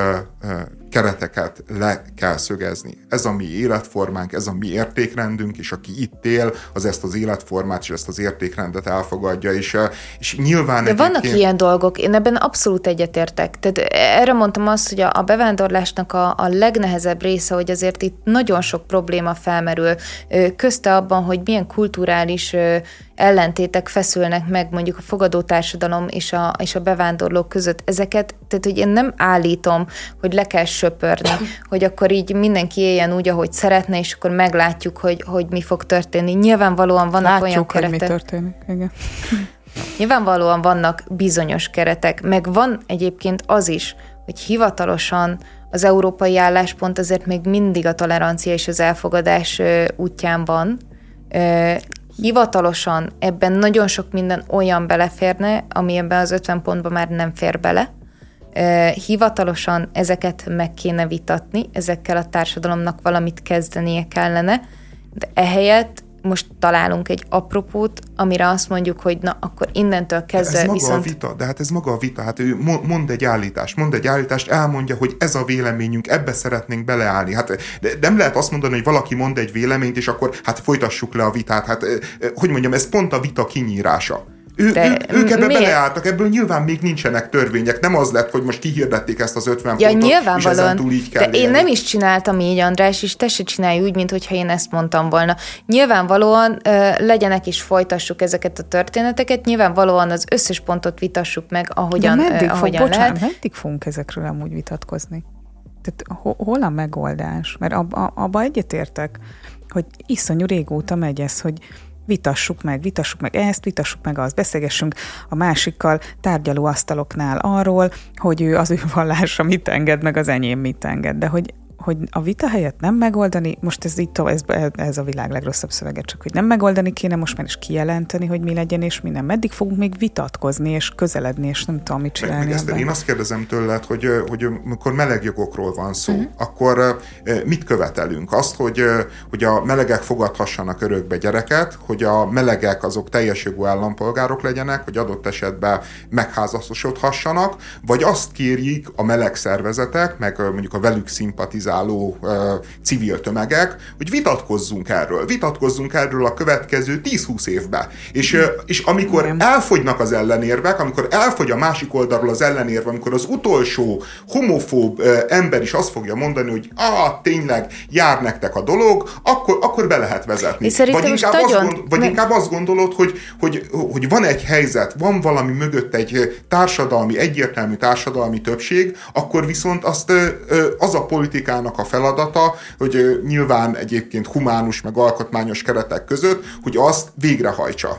kereteket le kell szögezni. Ez a mi életformánk, ez a mi értékrendünk, és aki itt él, az ezt az életformát és ezt az értékrendet elfogadja, és, és nyilván De egyébként... vannak ilyen dolgok, én ebben abszolút egyetértek. Tehát erre mondtam azt, hogy a, a bevándorlásnak a, a legnehezebb része, hogy azért itt nagyon sok probléma felmerül, közte abban, hogy milyen kulturális ellentétek feszülnek meg mondjuk a fogadó társadalom és a, és a bevándorlók között. Ezeket, tehát hogy én nem állítom, hogy le kell söpörni, hogy akkor így mindenki éljen úgy, ahogy szeretne, és akkor meglátjuk, hogy, hogy mi fog történni. Nyilvánvalóan vannak Látjuk, olyan keretek. Hogy mi történik. Igen. Nyilvánvalóan vannak bizonyos keretek, meg van egyébként az is, hogy hivatalosan az európai álláspont azért még mindig a tolerancia és az elfogadás útján van. Hivatalosan ebben nagyon sok minden olyan beleférne, ami ebben az 50 pontban már nem fér bele, hivatalosan ezeket meg kéne vitatni, ezekkel a társadalomnak valamit kezdenie kellene, de ehelyett most találunk egy apropót, amire azt mondjuk, hogy na, akkor innentől kezdve ez maga viszont... a vita, de hát ez maga a vita, hát ő mond egy állítást, mond egy állítást, elmondja, hogy ez a véleményünk, ebbe szeretnénk beleállni. Hát de nem lehet azt mondani, hogy valaki mond egy véleményt, és akkor hát folytassuk le a vitát. Hát hogy mondjam, ez pont a vita kinyírása. Ő, De ők, ők ebbe miért? beleálltak, ebből nyilván még nincsenek törvények. Nem az lett, hogy most kihirdették ezt az 50 ja, pontot, és ezen túl így kell De élni. én nem is csináltam így, András, és te se csinálj úgy, mintha én ezt mondtam volna. Nyilvánvalóan ö, legyenek és folytassuk ezeket a történeteket, nyilvánvalóan az összes pontot vitassuk meg, ahogyan, De meddig ö, ahogyan fog, lehet. Bocsánat, meddig fogunk ezekről amúgy vitatkozni? Tehát hol a megoldás? Mert abba, abba egyetértek, hogy iszonyú régóta megy ez, hogy vitassuk meg, vitassuk meg ezt, vitassuk meg azt, beszélgessünk a másikkal tárgyalóasztaloknál arról, hogy ő az ő vallása mit enged, meg az enyém mit enged, de hogy hogy a vita helyett nem megoldani, most ez így ez, ez a világ legrosszabb szövege, csak hogy nem megoldani kéne, most már is kijelenteni, hogy mi legyen és mi nem. Meddig fogunk még vitatkozni és közeledni, és nem tudom, mit csinálni. Meg, meg én azt kérdezem tőled, hogy, hogy amikor melegjogokról van szó, uh-huh. akkor mit követelünk? Azt, hogy, hogy a melegek fogadhassanak örökbe gyereket, hogy a melegek azok teljes jogú állampolgárok legyenek, hogy adott esetben megházasodhassanak, vagy azt kérjük a meleg szervezetek, meg mondjuk a velük szimpatizáló mobilizáló civil tömegek, hogy vitatkozzunk erről, vitatkozzunk erről a következő 10-20 évben. És, és amikor elfogynak az ellenérvek, amikor elfogy a másik oldalról az ellenérve, amikor az utolsó homofób ember is azt fogja mondani, hogy ah, tényleg jár nektek a dolog, akkor, akkor be lehet vezetni. Vagy, inkább, azt, gond, vagy inkább azt gondolod, hogy, hogy, hogy van egy helyzet, van valami mögött egy társadalmi, egyértelmű társadalmi többség, akkor viszont azt az a politikán politikának a feladata, hogy nyilván egyébként humánus meg alkotmányos keretek között, hogy azt végrehajtsa.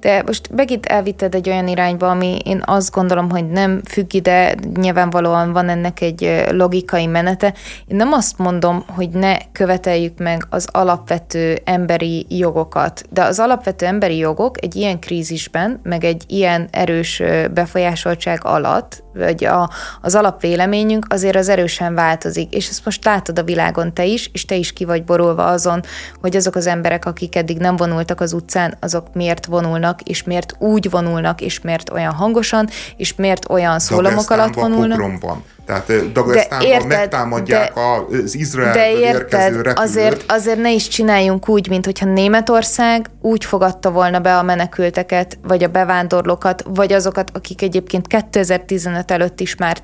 De most megint elvitted egy olyan irányba, ami én azt gondolom, hogy nem függ ide, nyilvánvalóan van ennek egy logikai menete. Én nem azt mondom, hogy ne követeljük meg az alapvető emberi jogokat, de az alapvető emberi jogok egy ilyen krízisben, meg egy ilyen erős befolyásoltság alatt, vagy a, az alapvéleményünk azért az erősen változik, és ezt most látod a világon te is, és te is ki vagy borulva azon, hogy azok az emberek, akik eddig nem vonultak az utcán, azok miért vonulnak, és miért úgy vonulnak, és miért olyan hangosan, és miért olyan szólamok alatt vonulnak. Van. Tehát Dagestánban megtámadják de, az Izraelből de érted, érkező repülőt. Azért, azért ne is csináljunk úgy, mint hogyha Németország úgy fogadta volna be a menekülteket, vagy a bevándorlókat, vagy azokat, akik egyébként 2015 előtt is már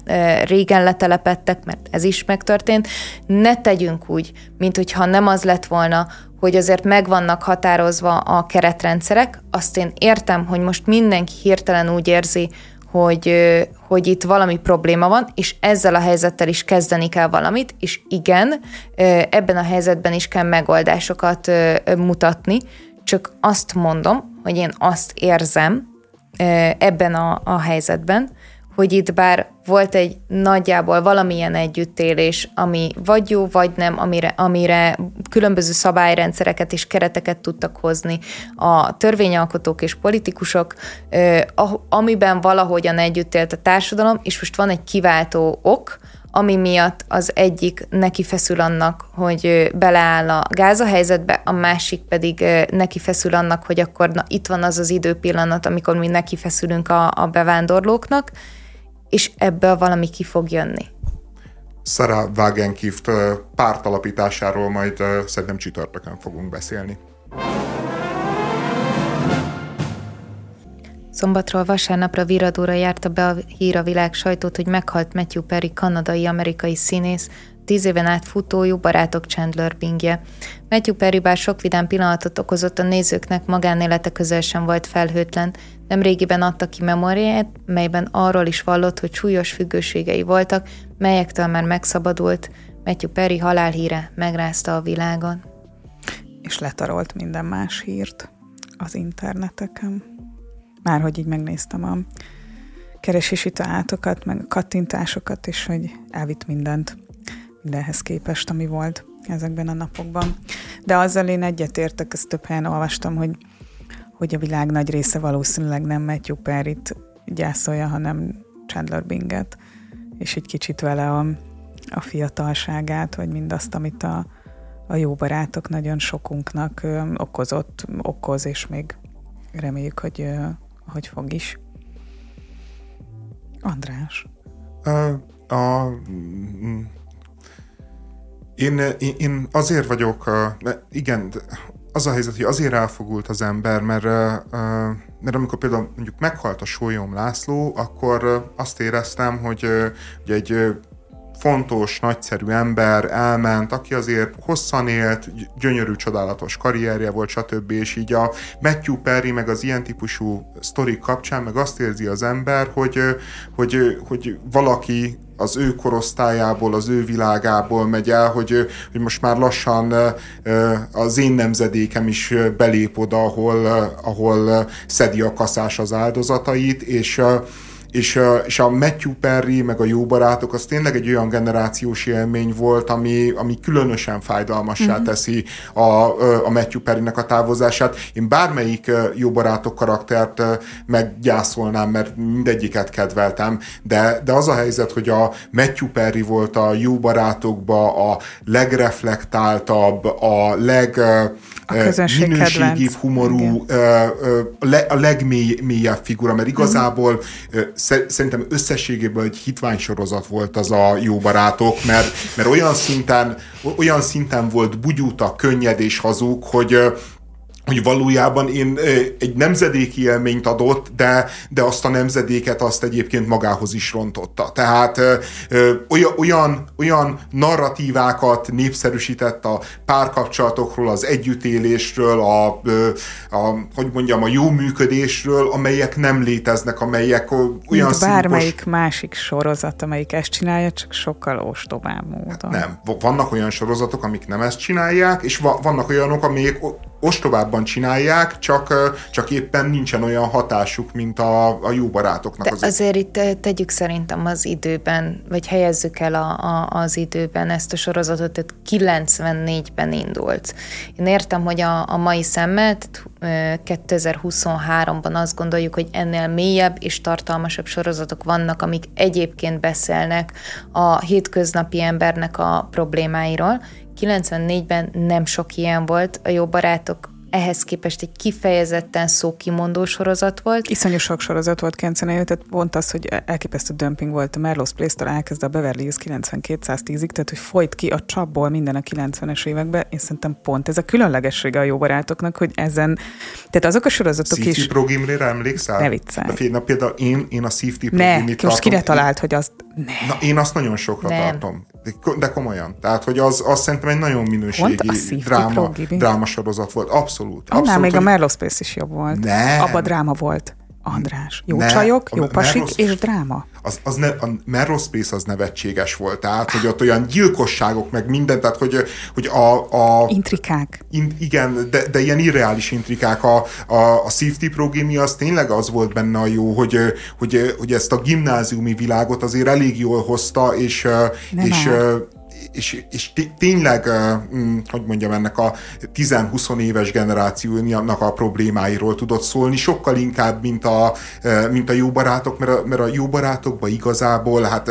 régen letelepettek, mert ez is megtörtént. Ne tegyünk úgy, mint hogyha nem az lett volna, hogy azért meg vannak határozva a keretrendszerek. Azt én értem, hogy most mindenki hirtelen úgy érzi, hogy, hogy itt valami probléma van, és ezzel a helyzettel is kezdeni kell valamit, és igen, ebben a helyzetben is kell megoldásokat mutatni, csak azt mondom, hogy én azt érzem ebben a, a helyzetben, hogy itt bár volt egy nagyjából valamilyen együttélés, ami vagy jó, vagy nem, amire, amire különböző szabályrendszereket és kereteket tudtak hozni a törvényalkotók és politikusok, amiben valahogyan együtt élt a társadalom, és most van egy kiváltó ok, ami miatt az egyik neki feszül annak, hogy beleáll a gáza helyzetbe, a másik pedig neki feszül annak, hogy akkor na, itt van az az időpillanat, amikor mi neki feszülünk a, a bevándorlóknak, és ebből valami ki fog jönni. Sarah Wagenkift pártalapításáról majd szerintem csütörtökön fogunk beszélni. Szombatról vasárnapra viradóra járta be a hír a világ sajtót, hogy meghalt Matthew Perry, kanadai-amerikai színész, tíz éven át futó jó barátok Chandler Bingje. Matthew Perry bár sok vidám pillanatot okozott a nézőknek, magánélete közel sem volt felhőtlen, nem régiben adta ki memóriáját, melyben arról is vallott, hogy súlyos függőségei voltak, melyektől már megszabadult. Matthew Perry halálhíre megrázta a világon. És letarolt minden más hírt az interneteken. Már hogy így megnéztem a keresési talátokat, meg a kattintásokat, és hogy elvitt mindent mindenhez képest, ami volt ezekben a napokban. De azzal én egyetértek, ezt több helyen olvastam, hogy, hogy a világ nagy része valószínűleg nem Matthew Perry-t gyászolja, hanem Chandler Binget, és egy kicsit vele a, a fiatalságát, vagy mindazt, amit a, a jó barátok nagyon sokunknak ö, okozott, okoz, és még reméljük, hogy, ö, hogy fog is. András. A, a, én, én, én azért vagyok, igen, az a helyzet, hogy azért elfogult az ember, mert, mert amikor például mondjuk meghalt a Sólyom László, akkor azt éreztem, hogy, hogy egy fontos, nagyszerű ember elment, aki azért hosszan élt, gyönyörű, csodálatos karrierje volt, stb. És így a Matthew Perry, meg az ilyen típusú sztorik kapcsán, meg azt érzi az ember, hogy, hogy, hogy valaki az ő korosztályából, az ő világából megy el, hogy, hogy most már lassan az én nemzedékem is belép oda, ahol, ahol szedi a kaszás az áldozatait, és és, és a Matthew Perry, meg a jó barátok, az tényleg egy olyan generációs élmény volt, ami, ami különösen fájdalmassá mm-hmm. teszi a, a Matthew Perrynek a távozását. Én bármelyik jó barátok karaktert meggyászolnám, mert mindegyiket kedveltem, de, de az a helyzet, hogy a Matthew Perry volt a jó barátokba a legreflektáltabb, a leg a minőségi, humorú, a legmélyebb figura, mert igazából szerintem összességében egy hitványsorozat volt az a jó barátok, mert, mert olyan szinten, olyan szinten volt bugyuta, könnyed és hazug, hogy hogy valójában én egy nemzedéki élményt adott, de, de azt a nemzedéket azt egyébként magához is rontotta. Tehát olyan, olyan, olyan narratívákat népszerűsített a párkapcsolatokról, az együttélésről, a, a, hogy mondjam, a jó működésről, amelyek nem léteznek, amelyek olyan Mint bármelyik színkos... másik sorozat, amelyik ezt csinálja, csak sokkal ostobább módon. Nem. Vannak olyan sorozatok, amik nem ezt csinálják, és vannak olyanok, amelyek ostobábban csinálják, csak, csak éppen nincsen olyan hatásuk, mint a, a jó barátoknak. De azért. azért itt tegyük szerintem az időben, vagy helyezzük el a, a, az időben ezt a sorozatot, tehát 94-ben indult. Én értem, hogy a, a mai szemmel, 2023-ban azt gondoljuk, hogy ennél mélyebb és tartalmasabb sorozatok vannak, amik egyébként beszélnek a hétköznapi embernek a problémáiról. 94-ben nem sok ilyen volt, a jó barátok ehhez képest egy kifejezetten szókimondó sorozat volt. Iszonyú sok sorozat volt Kencenél, tehát pont az, hogy elképesztő dömping volt a Merlo's Place-től elkezd a Beverly Hills 9210-ig, tehát hogy folyt ki a csapból minden a 90-es években, én szerintem pont ez a különlegessége a jó barátoknak, hogy ezen, tehát azok a sorozatok is... Pro Gimlére emlékszel? Ne viccelj. Na, például én, én a Safety Pro Ne, most kire talált, hogy azt... Ne. Na, én azt nagyon sokra nem. tartom. De komolyan. Tehát, hogy az, az szerintem egy nagyon minőségi dráma, dráma sorozat volt. Abszolút. abszolút Annál még hogy... a Merlow Space is jobb volt. Nem. Abba dráma volt. András. Jó nem, csajok, jó pasik Meros, és dráma. Az, az ne, a Merospace az nevetséges volt, tehát, hogy ott olyan gyilkosságok, meg minden, tehát, hogy, hogy a... a intrikák. In, igen, de, de ilyen irreális intrikák. A, a, a Safety Progémia az tényleg az volt benne a jó, hogy, hogy, hogy ezt a gimnáziumi világot azért elég jól hozta, és, nem és, és, és tényleg, mm, hogy mondjam, ennek a 10-20 éves generációnak a problémáiról tudott szólni, sokkal inkább, mint a, mint a jó barátok, mert a, mert a jó barátokban igazából, hát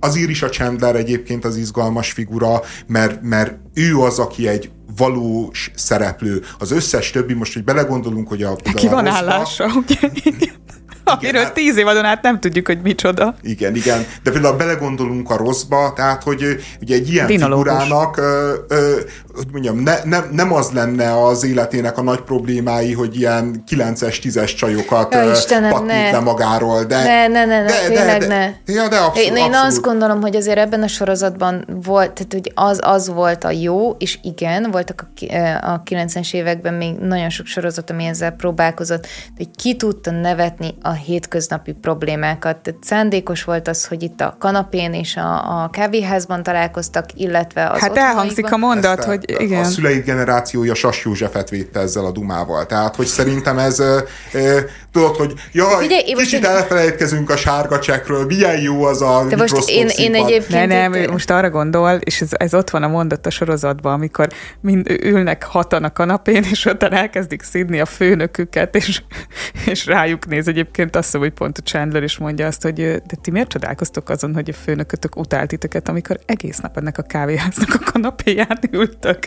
azért is a Chandler egyébként az izgalmas figura, mert, mert ő az, aki egy valós szereplő. Az összes többi, most, hogy belegondolunk, hogy a... Neki van állása, ugye? amiről hát, tíz évadon át nem tudjuk, hogy micsoda. Igen, igen. De például belegondolunk a rosszba, tehát, hogy ugye egy ilyen Dinológus. figurának, ö, ö, hogy mondjam, ne, ne, nem az lenne az életének a nagy problémái, hogy ilyen 9-es, 10-es csajokat ja, Istenem, ne. le magáról. De, ne, ne, ne, ne de, tényleg de, ne. De, ja, de abszolút, én, én azt gondolom, hogy azért ebben a sorozatban volt, tehát hogy az, az volt a jó, és igen, voltak a, a 90-es években még nagyon sok sorozat, ami ezzel próbálkozott, hogy ki tudta nevetni a hétköznapi problémákat. Tehát szándékos volt az, hogy itt a kanapén és a, a kávéházban találkoztak, illetve az Hát elhangzik a mondat, Ezt, hogy igen. A szüleid generációja Sas Józsefet védte ezzel a dumával. Tehát, hogy szerintem ez, e, tudod, hogy jaj, Figyelj, kicsit most elfelejtkezünk a sárga csekről, milyen jó az a De most én, én egyébként... Ne, nem, most arra gondol, és ez, ez ott van a mondat a sorozatban, amikor mind ülnek hatan a kanapén, és ott elkezdik szidni a főnöküket, és, és rájuk néz egyébként egyébként azt hiszem, hogy pont a Chandler is mondja azt, hogy de ti miért csodálkoztok azon, hogy a főnökötök utált amikor egész nap ennek a kávéháznak a kanapéján ültök.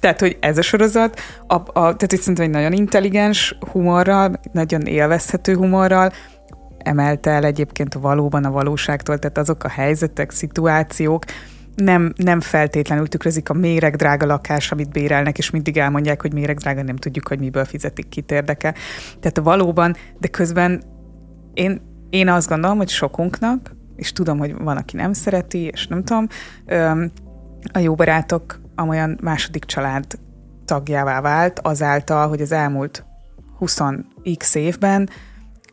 Tehát, hogy ez a sorozat, a, a, tehát itt szerintem egy nagyon intelligens humorral, nagyon élvezhető humorral, emelte el egyébként valóban a valóságtól, tehát azok a helyzetek, szituációk, nem, nem feltétlenül tükrözik a méregdrága lakás, amit bérelnek, és mindig elmondják, hogy méregdrága, nem tudjuk, hogy miből fizetik, kit érdeke. Tehát valóban, de közben én, én azt gondolom, hogy sokunknak, és tudom, hogy van, aki nem szereti, és nem tudom, a jó barátok amolyan második család tagjává vált azáltal, hogy az elmúlt 20x évben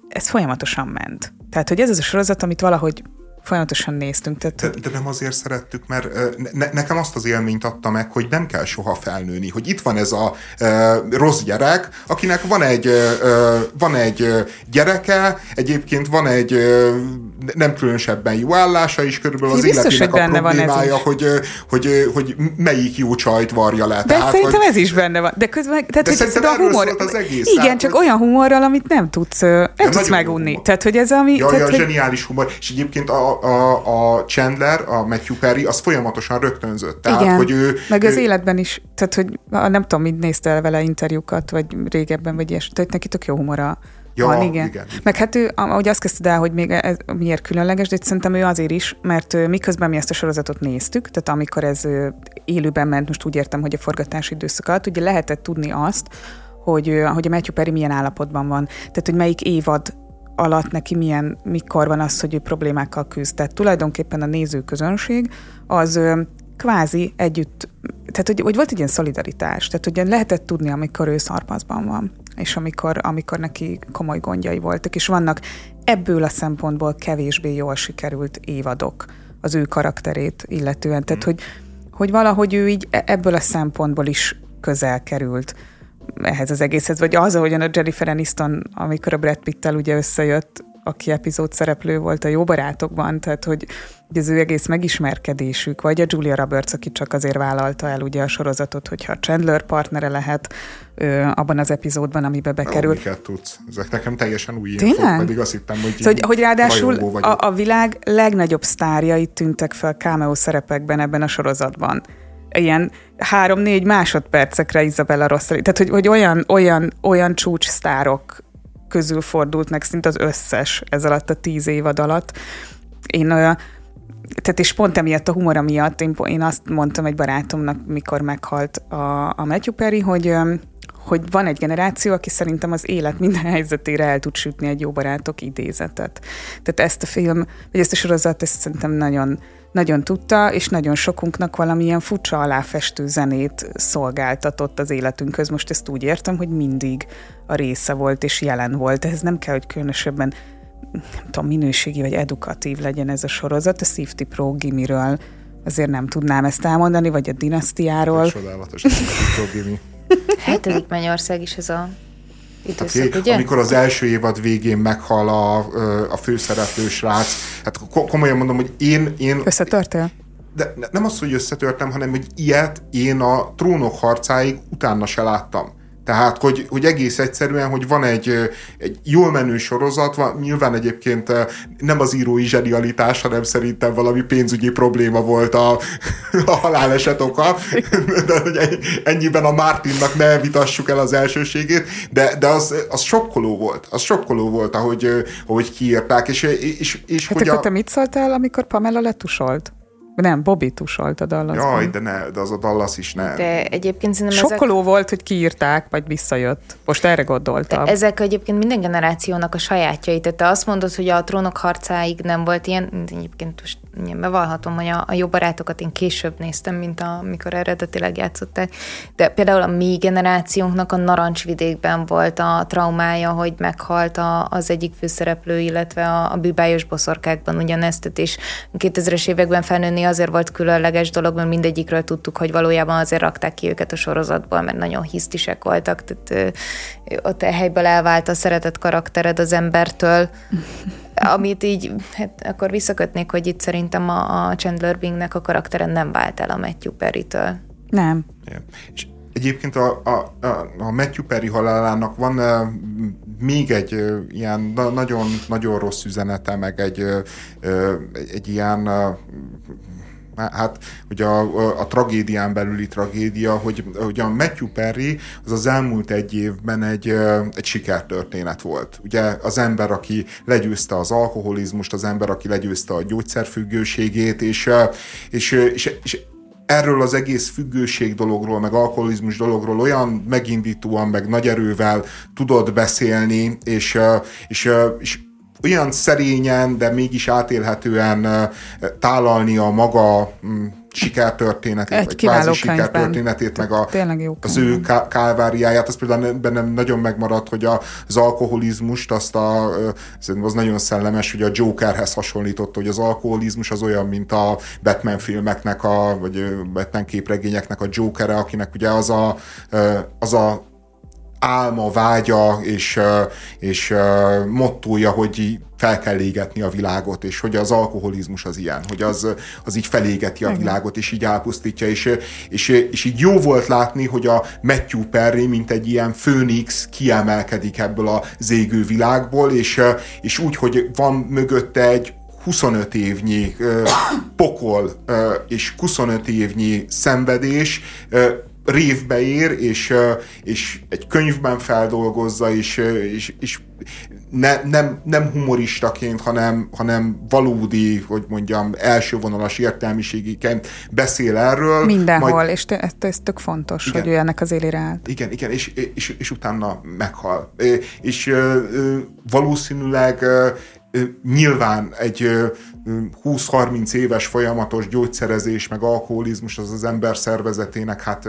ez folyamatosan ment. Tehát, hogy ez az a sorozat, amit valahogy folyamatosan néztünk. Tehát... De, de nem azért szerettük, mert ne, nekem azt az élményt adta meg, hogy nem kell soha felnőni, hogy itt van ez a e, rossz gyerek, akinek van egy, e, van egy gyereke, egyébként van egy e, nem különösebben jó állása is, körülbelül az biztos, életének a problémája, hogy, hogy, hogy melyik jó csajt varja le. De tehát, szerintem hogy, ez is benne van. De közben, tehát, de hogy a humor, az egész. Igen, tehát, csak hogy... olyan humorral, amit nem tudsz, nem tudsz megunni. Tehát, hogy ez ami... Ja, tehát, ja, hogy... zseniális humor. És egyébként a, a, a Chandler, a Matthew Perry, az folyamatosan rögtönzött. Tehát, Igen, hogy ő, meg ő, az életben is, tehát hogy nem tudom, mit néztél vele interjúkat, vagy régebben, vagy ilyesmi, tehát neki tök jó humora Ja, van, igen. igen. Meg hát ő, ahogy azt kezdted el, hogy még ez miért különleges, de szerintem ő azért is, mert miközben mi ezt a sorozatot néztük, tehát amikor ez élőben ment, most úgy értem, hogy a forgatási időszak alatt, ugye lehetett tudni azt, hogy, hogy a Matthew Perry milyen állapotban van. Tehát, hogy melyik évad alatt neki milyen, mikor van az, hogy ő problémákkal küzd. Tehát tulajdonképpen a nézőközönség az kvázi együtt, tehát hogy, hogy volt egy ilyen szolidaritás, tehát hogy lehetett tudni, amikor ő szarpaszban van, és amikor, amikor neki komoly gondjai voltak, és vannak ebből a szempontból kevésbé jól sikerült évadok az ő karakterét illetően, tehát mm. hogy, hogy valahogy ő így e-, ebből a szempontból is közel került ehhez az egészhez, vagy az, ahogyan a Jennifer Aniston, amikor a Brad Pitt-tel ugye összejött, aki epizód szereplő volt a Jó Barátokban, tehát hogy, hogy az ő egész megismerkedésük, vagy a Julia Roberts, aki csak azért vállalta el ugye a sorozatot, hogyha Chandler partnere lehet ö, abban az epizódban, amiben bekerül. Miket tudsz? Ezek nekem teljesen új Tényleg? pedig azt hittem, hogy, szóval, hogy ráadásul a, a világ legnagyobb sztárjai tűntek fel cameo szerepekben ebben a sorozatban ilyen három-négy másodpercekre Isabella Rossellini. Tehát, hogy, hogy olyan, olyan, olyan csúcs sztárok közül fordult meg szinte az összes ez alatt a tíz évad alatt. Én olyan, tehát és pont emiatt a humora miatt én, én azt mondtam egy barátomnak, mikor meghalt a, a Matthew Perry, hogy hogy van egy generáció, aki szerintem az élet minden helyzetére el tud sütni egy jó barátok idézetet. Tehát ezt a film, vagy ezt a sorozat, ezt szerintem nagyon nagyon tudta, és nagyon sokunknak valamilyen furcsa aláfestő zenét szolgáltatott az életünkhöz. Most ezt úgy értem, hogy mindig a része volt és jelen volt. Ez nem kell, hogy különösebben nem tudom, minőségi vagy edukatív legyen ez a sorozat. A Safety Pro Gimiről azért nem tudnám ezt elmondani, vagy a dinasztiáról. Csodálatos a Safety Pro Gimi. Hetedik Mennyország is ez a időszak, okay. ugye? Amikor az első évad végén meghal a, a főszereplő srác, hát komolyan mondom, hogy én... én Összetörtél? De nem az, hogy összetörtem, hanem hogy ilyet én a trónok harcáig utána se láttam. Tehát, hogy, hogy egész egyszerűen, hogy van egy, egy jól menő sorozat, van, nyilván egyébként nem az írói zsenialitás, hanem szerintem valami pénzügyi probléma volt a, a haláleset oka, de hogy ennyiben a Martinnak ne vitassuk el az elsőségét, de, de az, az sokkoló volt, az sokkoló volt, ahogy, ahogy kiírták, és, és, és hát hogy akkor a... te mit szóltál, amikor Pamela letusolt? Nem, Bobby tusolt a Dallasban. Jaj, de, ne, de az a Dallas is nem. De egyébként szerintem Sokkoló ezek... volt, hogy kiírták, vagy visszajött. Most erre gondoltam. De ezek egyébként minden generációnak a sajátjai. Tehát te azt mondod, hogy a trónok harcáig nem volt ilyen, egyébként most én bevallhatom, hogy a, a jó barátokat én később néztem, mint amikor eredetileg játszották. De például a mi generációnknak a Narancsvidékben volt a traumája, hogy meghalt a, az egyik főszereplő, illetve a, a bűbájos boszorkákban ugyanezt, és 2000-es években felnőni azért volt különleges dolog, mert mindegyikről tudtuk, hogy valójában azért rakták ki őket a sorozatból, mert nagyon hisztisek voltak, tehát ott a helyből elvált a szeretett karaktered az embertől, amit így, hát akkor visszakötnék, hogy itt szerintem a, a Chandler Bingnek a karaktere nem vált el a Matthew Perry-től. Nem. Yeah. És egyébként a, a, a, a Matthew Perry halálának van még egy ilyen na, nagyon, nagyon rossz üzenete, meg egy, egy, egy ilyen hát hogy a, a, a tragédián belüli tragédia, hogy, hogy a Matthew Perry az az elmúlt egy évben egy, egy sikertörténet volt. Ugye az ember, aki legyőzte az alkoholizmust, az ember, aki legyőzte a gyógyszerfüggőségét, és, és, és, és erről az egész függőség dologról, meg alkoholizmus dologról olyan megindítóan, meg nagy erővel tudod beszélni, és, és, és olyan szerényen, de mégis átélhetően tálalni a maga mm, sikertörténetét, Egy vagy kvázi sikertörténetét, meg a, az ő kálváriáját, az például bennem nagyon megmaradt, hogy az alkoholizmust, azt a, az nagyon szellemes, hogy a Jokerhez hasonlított, hogy az alkoholizmus az olyan, mint a Batman filmeknek, a, vagy Batman képregényeknek a Jokere, akinek ugye az a, az a álma, vágya és, és mottója, hogy fel kell égetni a világot, és hogy az alkoholizmus az ilyen, hogy az, az így felégeti a világot, és így elpusztítja, és, és, és így jó volt látni, hogy a Matthew Perry, mint egy ilyen főnix kiemelkedik ebből a zégő világból, és, és úgy, hogy van mögötte egy 25 évnyi pokol és 25 évnyi szenvedés, révbe ér, és, és egy könyvben feldolgozza, és, és, és ne, nem, nem humoristaként, hanem, hanem valódi, hogy mondjam, elsővonalas értelmiségiként beszél erről. Mindenhol, majd, és ez, ez tök fontos, igen, hogy ő ennek az élére állt. Igen, igen, és, és, és utána meghal. És valószínűleg nyilván egy 20-30 éves folyamatos gyógyszerezés, meg alkoholizmus az az ember szervezetének hát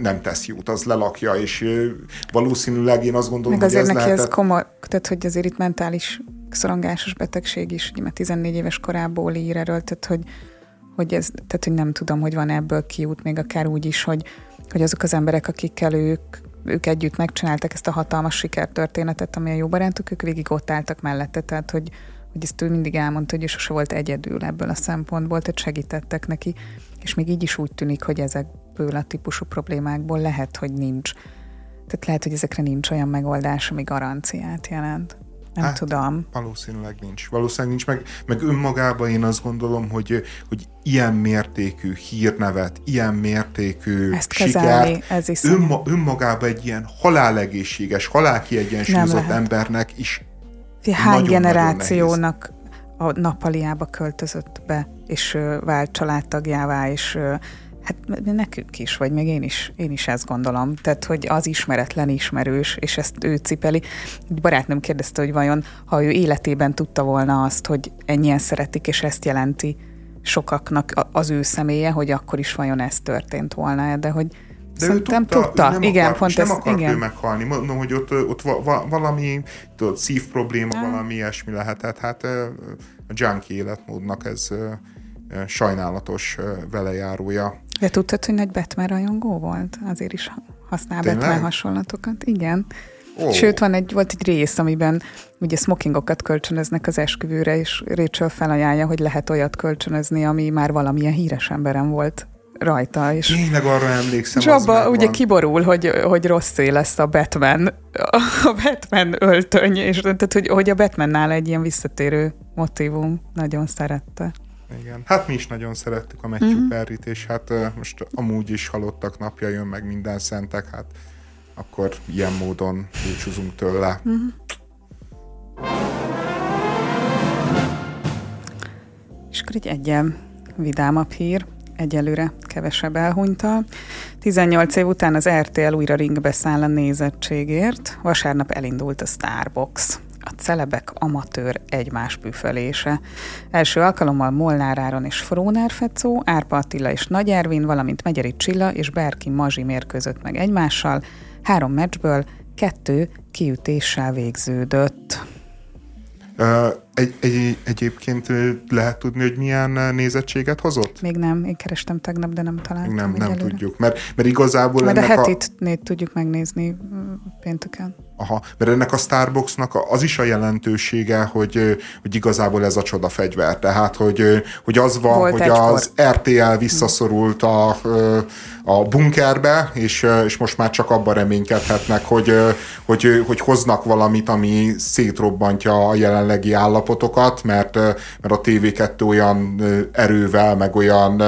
nem tesz jót, az lelakja, és valószínűleg én azt gondolom, meg azért hogy ez neki lehetett... ez komoly, tehát hogy azért itt mentális szorongásos betegség is, ugye mert 14 éves korából ír erről, tehát hogy, hogy ez, tehát hogy nem tudom, hogy van ebből kiút, még akár úgy is, hogy, hogy azok az emberek, akikkel ők ők együtt megcsináltak ezt a hatalmas sikertörténetet, ami a jó barátok, ők végig ott álltak mellette, tehát hogy, hogy ezt ő mindig elmondta, hogy sose volt egyedül ebből a szempontból, tehát segítettek neki, és még így is úgy tűnik, hogy ezekből a típusú problémákból lehet, hogy nincs. Tehát lehet, hogy ezekre nincs olyan megoldás, ami garanciát jelent. Nem hát, tudom. Valószínűleg nincs. Valószínűleg nincs, meg, meg önmagában én azt gondolom, hogy, hogy ilyen mértékű hírnevet, ilyen mértékű Ezt kezelni, ez is önma, önmagában egy ilyen halálegészséges, halálkiegyensúlyozott embernek is Hány nagyon, generációnak nagyon a napaliába költözött be, és vált családtagjává, és Hát nekünk is, vagy még én is, én is ezt gondolom. Tehát, hogy az ismeretlen ismerős, és ezt ő cipeli. Egy barátnőm kérdezte, hogy vajon, ha ő életében tudta volna azt, hogy ennyien szeretik, és ezt jelenti, sokaknak az ő személye, hogy akkor is vajon ez történt volna, de hogy de Szerintem ő tudta, tudta. Ő nem igen, akar, pont nem ez, akart igen. ő meghalni. Mondom, hogy ott, ott valami tudod, szív probléma, ja. valami ilyesmi lehetett. Hát a junkie életmódnak ez sajnálatos velejárója. De tudtad, hogy nagy Batman rajongó volt? Azért is használ Tényleg? Batman hasonlatokat. Igen. Oh. Sőt, van egy, volt egy rész, amiben ugye smokingokat kölcsönöznek az esküvőre, és Rachel felajánlja, hogy lehet olyat kölcsönözni, ami már valamilyen híres emberem volt rajta. És Tényleg arra emlékszem. És abba ugye kiborul, hogy, hogy rossz lesz a Batman, a Batman öltöny, és tehát, hogy, hogy a Batmannál egy ilyen visszatérő motivum. Nagyon szerette. Igen. Hát mi is nagyon szerettük a Matthew mm-hmm. Perry-t, és hát uh, most amúgy is halottak napja jön, meg minden szentek, hát akkor ilyen módon búcsúzunk tőle. Mm-hmm. És akkor egy egyen vidámabb hír, egyelőre kevesebb elhunyta. 18 év után az RTL újra ringbe száll a nézettségért. Vasárnap elindult a Starbox a celebek amatőr egymás püfölése. Első alkalommal Molnár Áron és Frónár Fecó, Árpa Attila és Nagy Ervin, valamint Megyeri Csilla és Berki Mazsi mérkőzött meg egymással. Három meccsből kettő kiütéssel végződött. Egy, egy, egyébként lehet tudni, hogy milyen nézettséget hozott? Még nem, én kerestem tegnap, de nem találtam. Nem, nem tudjuk, mert, mert igazából Majd ennek a hetit a... tudjuk megnézni pénteken. Aha, mert ennek a Starbucksnak az is a jelentősége, hogy, hogy igazából ez a csoda fegyver. Tehát, hogy, hogy az van, Volt hogy egykor. az RTL visszaszorult a, a bunkerbe, és, és most már csak abban reménykedhetnek, hogy, hogy, hogy hoznak valamit, ami szétrobbantja a jelenlegi állapotokat, mert, mert a TV2 olyan erővel, meg olyan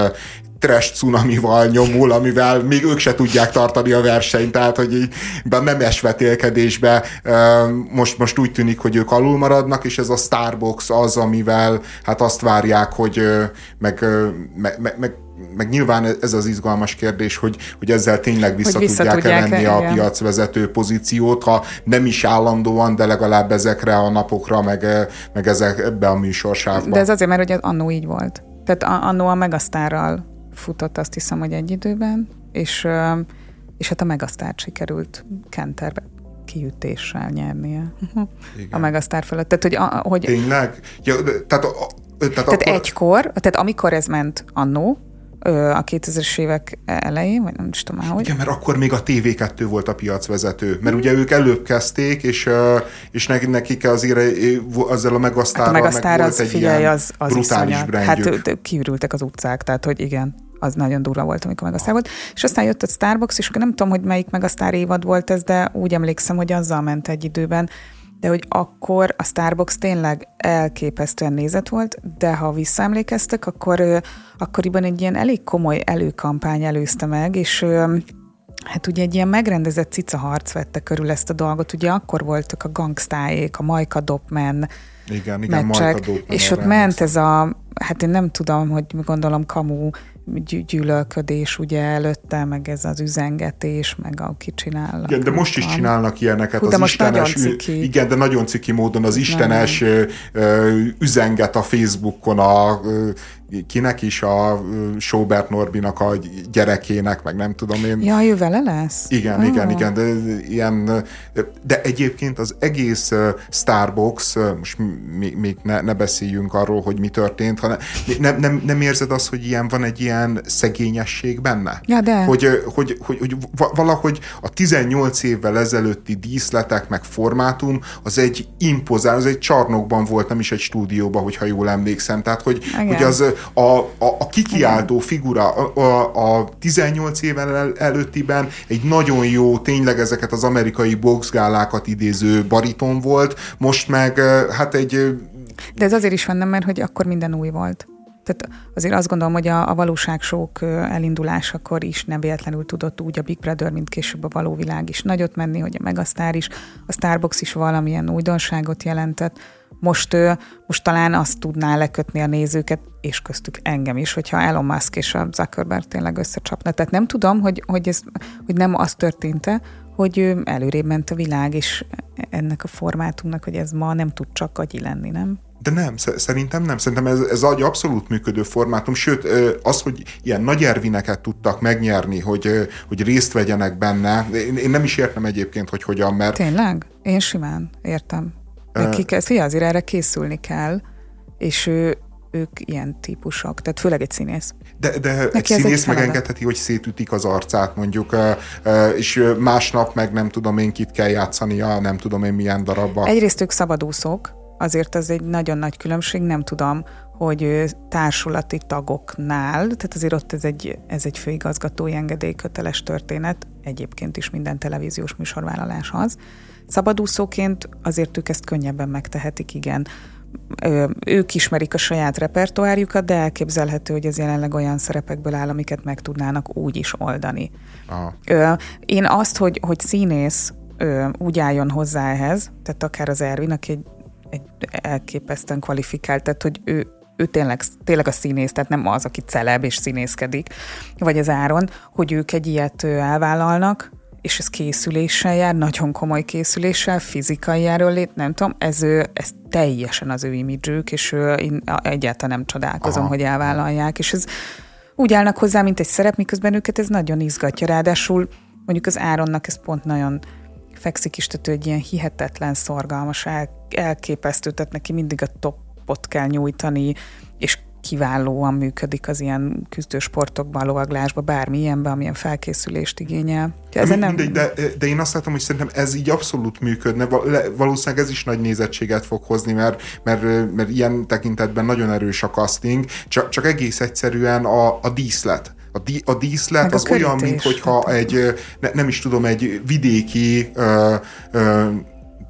trash cunamival nyomul, amivel még ők se tudják tartani a versenyt, tehát hogy így a nemes vetélkedésbe most, most úgy tűnik, hogy ők alul maradnak, és ez a Starbucks az, amivel hát azt várják, hogy meg, meg, meg, meg meg nyilván ez az izgalmas kérdés, hogy, hogy ezzel tényleg vissza, hogy vissza tudják venni a piacvezető pozíciót, ha nem is állandóan, de legalább ezekre a napokra, meg, meg ezek, ebbe a műsorsávba. De ez azért, mert hogy annó így volt. Tehát annó a Megasztárral futott azt hiszem, hogy egy időben, és, és hát a Megasztárt sikerült Kenterbe kiütéssel nyernie Igen. a Megasztár fölött. Tehát, hogy, a, hogy Tényleg? Ja, tehát, a, tehát, tehát akkor... egykor, tehát amikor ez ment annó, a 2000-es évek elején, vagy nem is tudom már, hogy. Igen, mert akkor még a TV2 volt a piacvezető, mert ugye ők előbb kezdték, és, és nekik azért azzal a megasztárral hát a megasztár meg volt az, egy figyelj, az, az brutális brandjük. Hát kiürültek az utcák, tehát hogy igen az nagyon durva volt, amikor meg a volt. És aztán jött a Starbucks, és akkor nem tudom, hogy melyik meg a Star évad volt ez, de úgy emlékszem, hogy azzal ment egy időben, de hogy akkor a Starbucks tényleg elképesztően nézett volt, de ha visszaemlékeztek, akkor akkoriban egy ilyen elég komoly előkampány előzte meg, és Hát ugye egy ilyen megrendezett cica harc vette körül ezt a dolgot, ugye akkor voltak a gangstáék, a Majka Dopman igen, igen, meccsek, Majka Dopman és ott ment ez a, hát én nem tudom, hogy gondolom kamu gyűlölködés ugye előtte, meg ez az üzengetés, meg a kicsinál. Igen, de most is csinálnak ilyeneket. Hú, az most istenes, nagyon ciki. Igen, de nagyon ciki módon az istenes nem. üzenget a Facebookon a kinek is a Sobert Norbinak a gyerekének, meg nem tudom én. Ja, ő vele lesz? Igen, oh. igen, igen, de ilyen, de egyébként az egész Starbucks, most még ne, ne beszéljünk arról, hogy mi történt, hanem nem, nem, nem érzed azt, hogy ilyen van egy ilyen szegényesség benne? Ja, de. Hogy, hogy, hogy, hogy valahogy a 18 évvel ezelőtti díszletek, meg formátum, az egy impozál, az egy csarnokban volt, nem is egy stúdióban, hogyha jól emlékszem. Tehát, hogy, hogy az a, a, a kikiáltó figura a, a, a 18 évvel el, előttiben egy nagyon jó, tényleg ezeket az amerikai boxgálákat idéző bariton volt, most meg hát egy... De ez azért is van, nem, mert hogy akkor minden új volt. Tehát azért azt gondolom, hogy a, a valóságsók elindulásakor is nem véletlenül tudott úgy a Big Brother, mint később a való világ is nagyot menni, hogy a Megasztár is, a Starbucks is valamilyen újdonságot jelentett. Most, most talán azt tudná lekötni a nézőket, és köztük engem is, hogyha Elon Musk és a Zuckerberg tényleg összecsapna. Tehát nem tudom, hogy, hogy, ez, hogy nem az történt-e, hogy előrébb ment a világ, és ennek a formátumnak, hogy ez ma nem tud csak agyi lenni, nem? De nem, szerintem nem. Szerintem ez, ez egy abszolút működő formátum, sőt, az, hogy ilyen nagy ervineket tudtak megnyerni, hogy, hogy részt vegyenek benne, én, én nem is értem egyébként, hogy hogyan, mert... Tényleg? Én simán értem. Ez, fia, azért erre készülni kell, és ő, ők ilyen típusok, tehát főleg egy színész. De, de Neki egy színész egy megengedheti, hogy szétütik az arcát mondjuk, és másnap meg nem tudom én kit kell játszania, nem tudom én milyen darabba. Egyrészt ők szabadúszók, azért az egy nagyon nagy különbség, nem tudom, hogy társulati tagoknál, tehát azért ott ez egy, ez egy főigazgatói engedélyköteles történet, egyébként is minden televíziós műsorvállalás az. Szabadúszóként azért ők ezt könnyebben megtehetik, igen. Ők ismerik a saját repertoárjukat, de elképzelhető, hogy ez jelenleg olyan szerepekből áll, amiket meg tudnának úgy is oldani. Aha. Én azt, hogy, hogy színész úgy álljon hozzá ehhez, tehát akár az Ervin, aki egy egy elképesztően kvalifikált, tehát hogy ő, ő tényleg, tényleg a színész, tehát nem az, aki celeb és színészkedik, vagy az Áron, hogy ők egy ilyet elvállalnak, és ez készüléssel jár, nagyon komoly készüléssel, fizikai lét, nem tudom, ez, ő, ez teljesen az ő imidzsük, és ő, én egyáltalán nem csodálkozom, Aha. hogy elvállalják, és ez úgy állnak hozzá, mint egy szerep, miközben őket ez nagyon izgatja, ráadásul mondjuk az Áronnak ez pont nagyon fekszik is, tehát egy ilyen hihetetlen szorgalmas, el, elképesztő, tehát neki mindig a topot kell nyújtani, és kiválóan működik az ilyen küzdősportokban, lovaglásban, bármilyenben, amilyen felkészülést igényel. Ezen nem... Mindegy, de, de én azt látom, hogy szerintem ez így abszolút működne. Valószínűleg ez is nagy nézettséget fog hozni, mert, mert, mert ilyen tekintetben nagyon erős a casting, csak, csak egész egyszerűen a, a díszlet a, di, a díszlet Meg az a olyan, mint hogyha egy, ne, nem is tudom, egy vidéki ö, ö,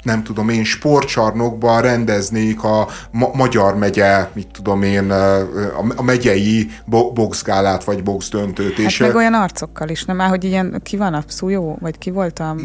nem tudom én, sportcsarnokban rendeznék a ma- Magyar megye, mit tudom én, a megyei bo- boxgálát, vagy boxdöntőt. Hát és meg olyan arcokkal is, nem? Már, hogy ilyen, ki van a Szújó, vagy ki voltam?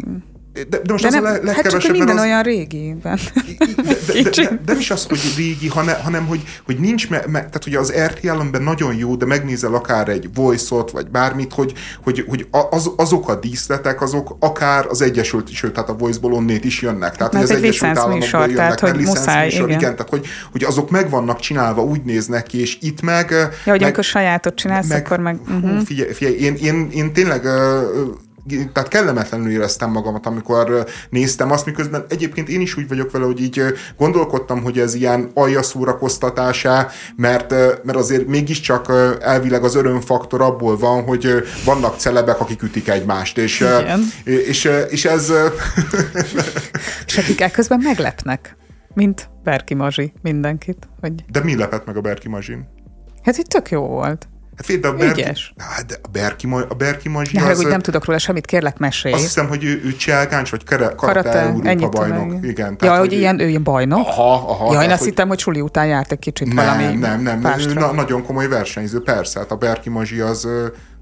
De, de most de az nem, a le, hát csak minden az... olyan régiben. De, de, de, de, nem is az, hogy régi, hanem, hanem hogy, hogy nincs, me, me, tehát hogy az RTL-ben nagyon jó, de megnézel akár egy voice-ot, vagy bármit, hogy, hogy, hogy az, azok a díszletek, azok akár az Egyesült, sőt, tehát a voice-ból onnét is jönnek. Tehát, hogy az Egyesült Államokból műsor, jönnek, tehát, hogy muszáj, műsor, igen. igen. tehát hogy, hogy azok meg vannak csinálva, úgy néznek ki, és itt meg... Ja, hogy meg, amikor sajátot csinálsz, meg, akkor meg... Uh-huh. Figyelj, figyelj én, én, én tényleg uh, tehát kellemetlenül éreztem magamat, amikor néztem azt, miközben egyébként én is úgy vagyok vele, hogy így gondolkodtam, hogy ez ilyen alja szórakoztatásá, mert, mert azért mégiscsak elvileg az örömfaktor abból van, hogy vannak celebek, akik ütik egymást, és, és, és ez... és akik közben meglepnek, mint Berki Mazsi mindenkit. Hogy... De mi lepett meg a Berki Mazsin? Hát itt tök jó volt. Hát fél, de a Berki, hát, de a Berki, a Berki Mazsi az... hogy nem tudok róla semmit, kérlek mesélj. Azt hiszem, hogy ő, ő cselkáncs, vagy kere, karate, karate Európa bajnok. Tudom, igen. Tehát, ja, hogy, hogy ilyen, ő ilyen bajnok? Aha, aha. Ja, én azt hogy... hittem, hogy suli után járt egy kicsit nem, valami Nem, nem, nem. Na, nagyon komoly versenyző, persze. Hát a Berki Mazsi az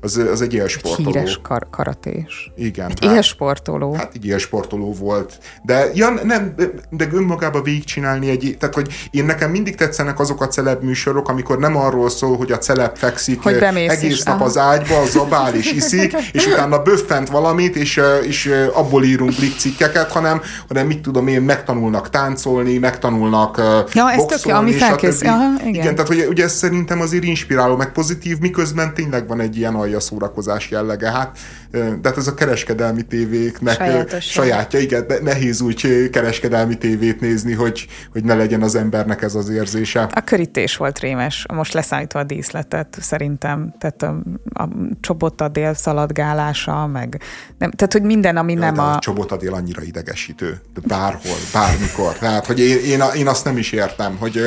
az, az egy élsportoló. Híres kar- karatés. Igen. Egy hát, élsportoló. Hát egy élsportoló volt. De, ja, nem, de önmagában végigcsinálni egy, tehát hogy én nekem mindig tetszenek azok a celeb műsorok, amikor nem arról szól, hogy a celeb fekszik hogy egész is. nap Aha. az ágyba, zabál és iszik, és utána böffent valamit, és, és abból írunk cikkeket, hanem, hanem mit tudom én, megtanulnak táncolni, megtanulnak ja, ez tök, ami felkész. Aha, igen. igen. tehát hogy ugye ez szerintem azért inspiráló, meg pozitív, miközben tényleg van egy ilyen a szórakozás jellege. Hát, de hát ez a kereskedelmi tévéknek Sajátos sajátja, igen, nehéz úgy kereskedelmi tévét nézni, hogy, hogy ne legyen az embernek ez az érzése. A körítés volt rémes, most leszállítva a díszletet szerintem, tehát a, a csobotadél szaladgálása, meg nem, tehát hogy minden, ami ja, nem a... a csobotadél annyira idegesítő, de bárhol, bármikor. Tehát, hogy én, én, én azt nem is értem, hogy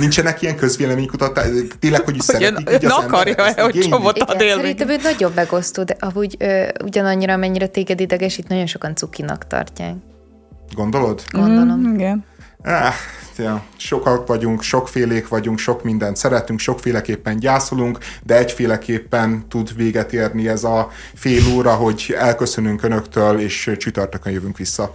Nincsenek ilyen közvéleménykutatás? Tényleg, hogy is hogy szeretik ön, így az akarja hogy csomót ad élmény. Szerintem ő nagyobb megosztó, de ahogy ö, ugyanannyira, amennyire téged idegesít, nagyon sokan cukinak tartják. Gondolod? Gondolom. Mm, igen. Ah, ja, sokak vagyunk, sokfélék vagyunk, sok mindent szeretünk, sokféleképpen gyászolunk, de egyféleképpen tud véget érni ez a fél óra, hogy elköszönünk önöktől, és csütörtökön jövünk vissza.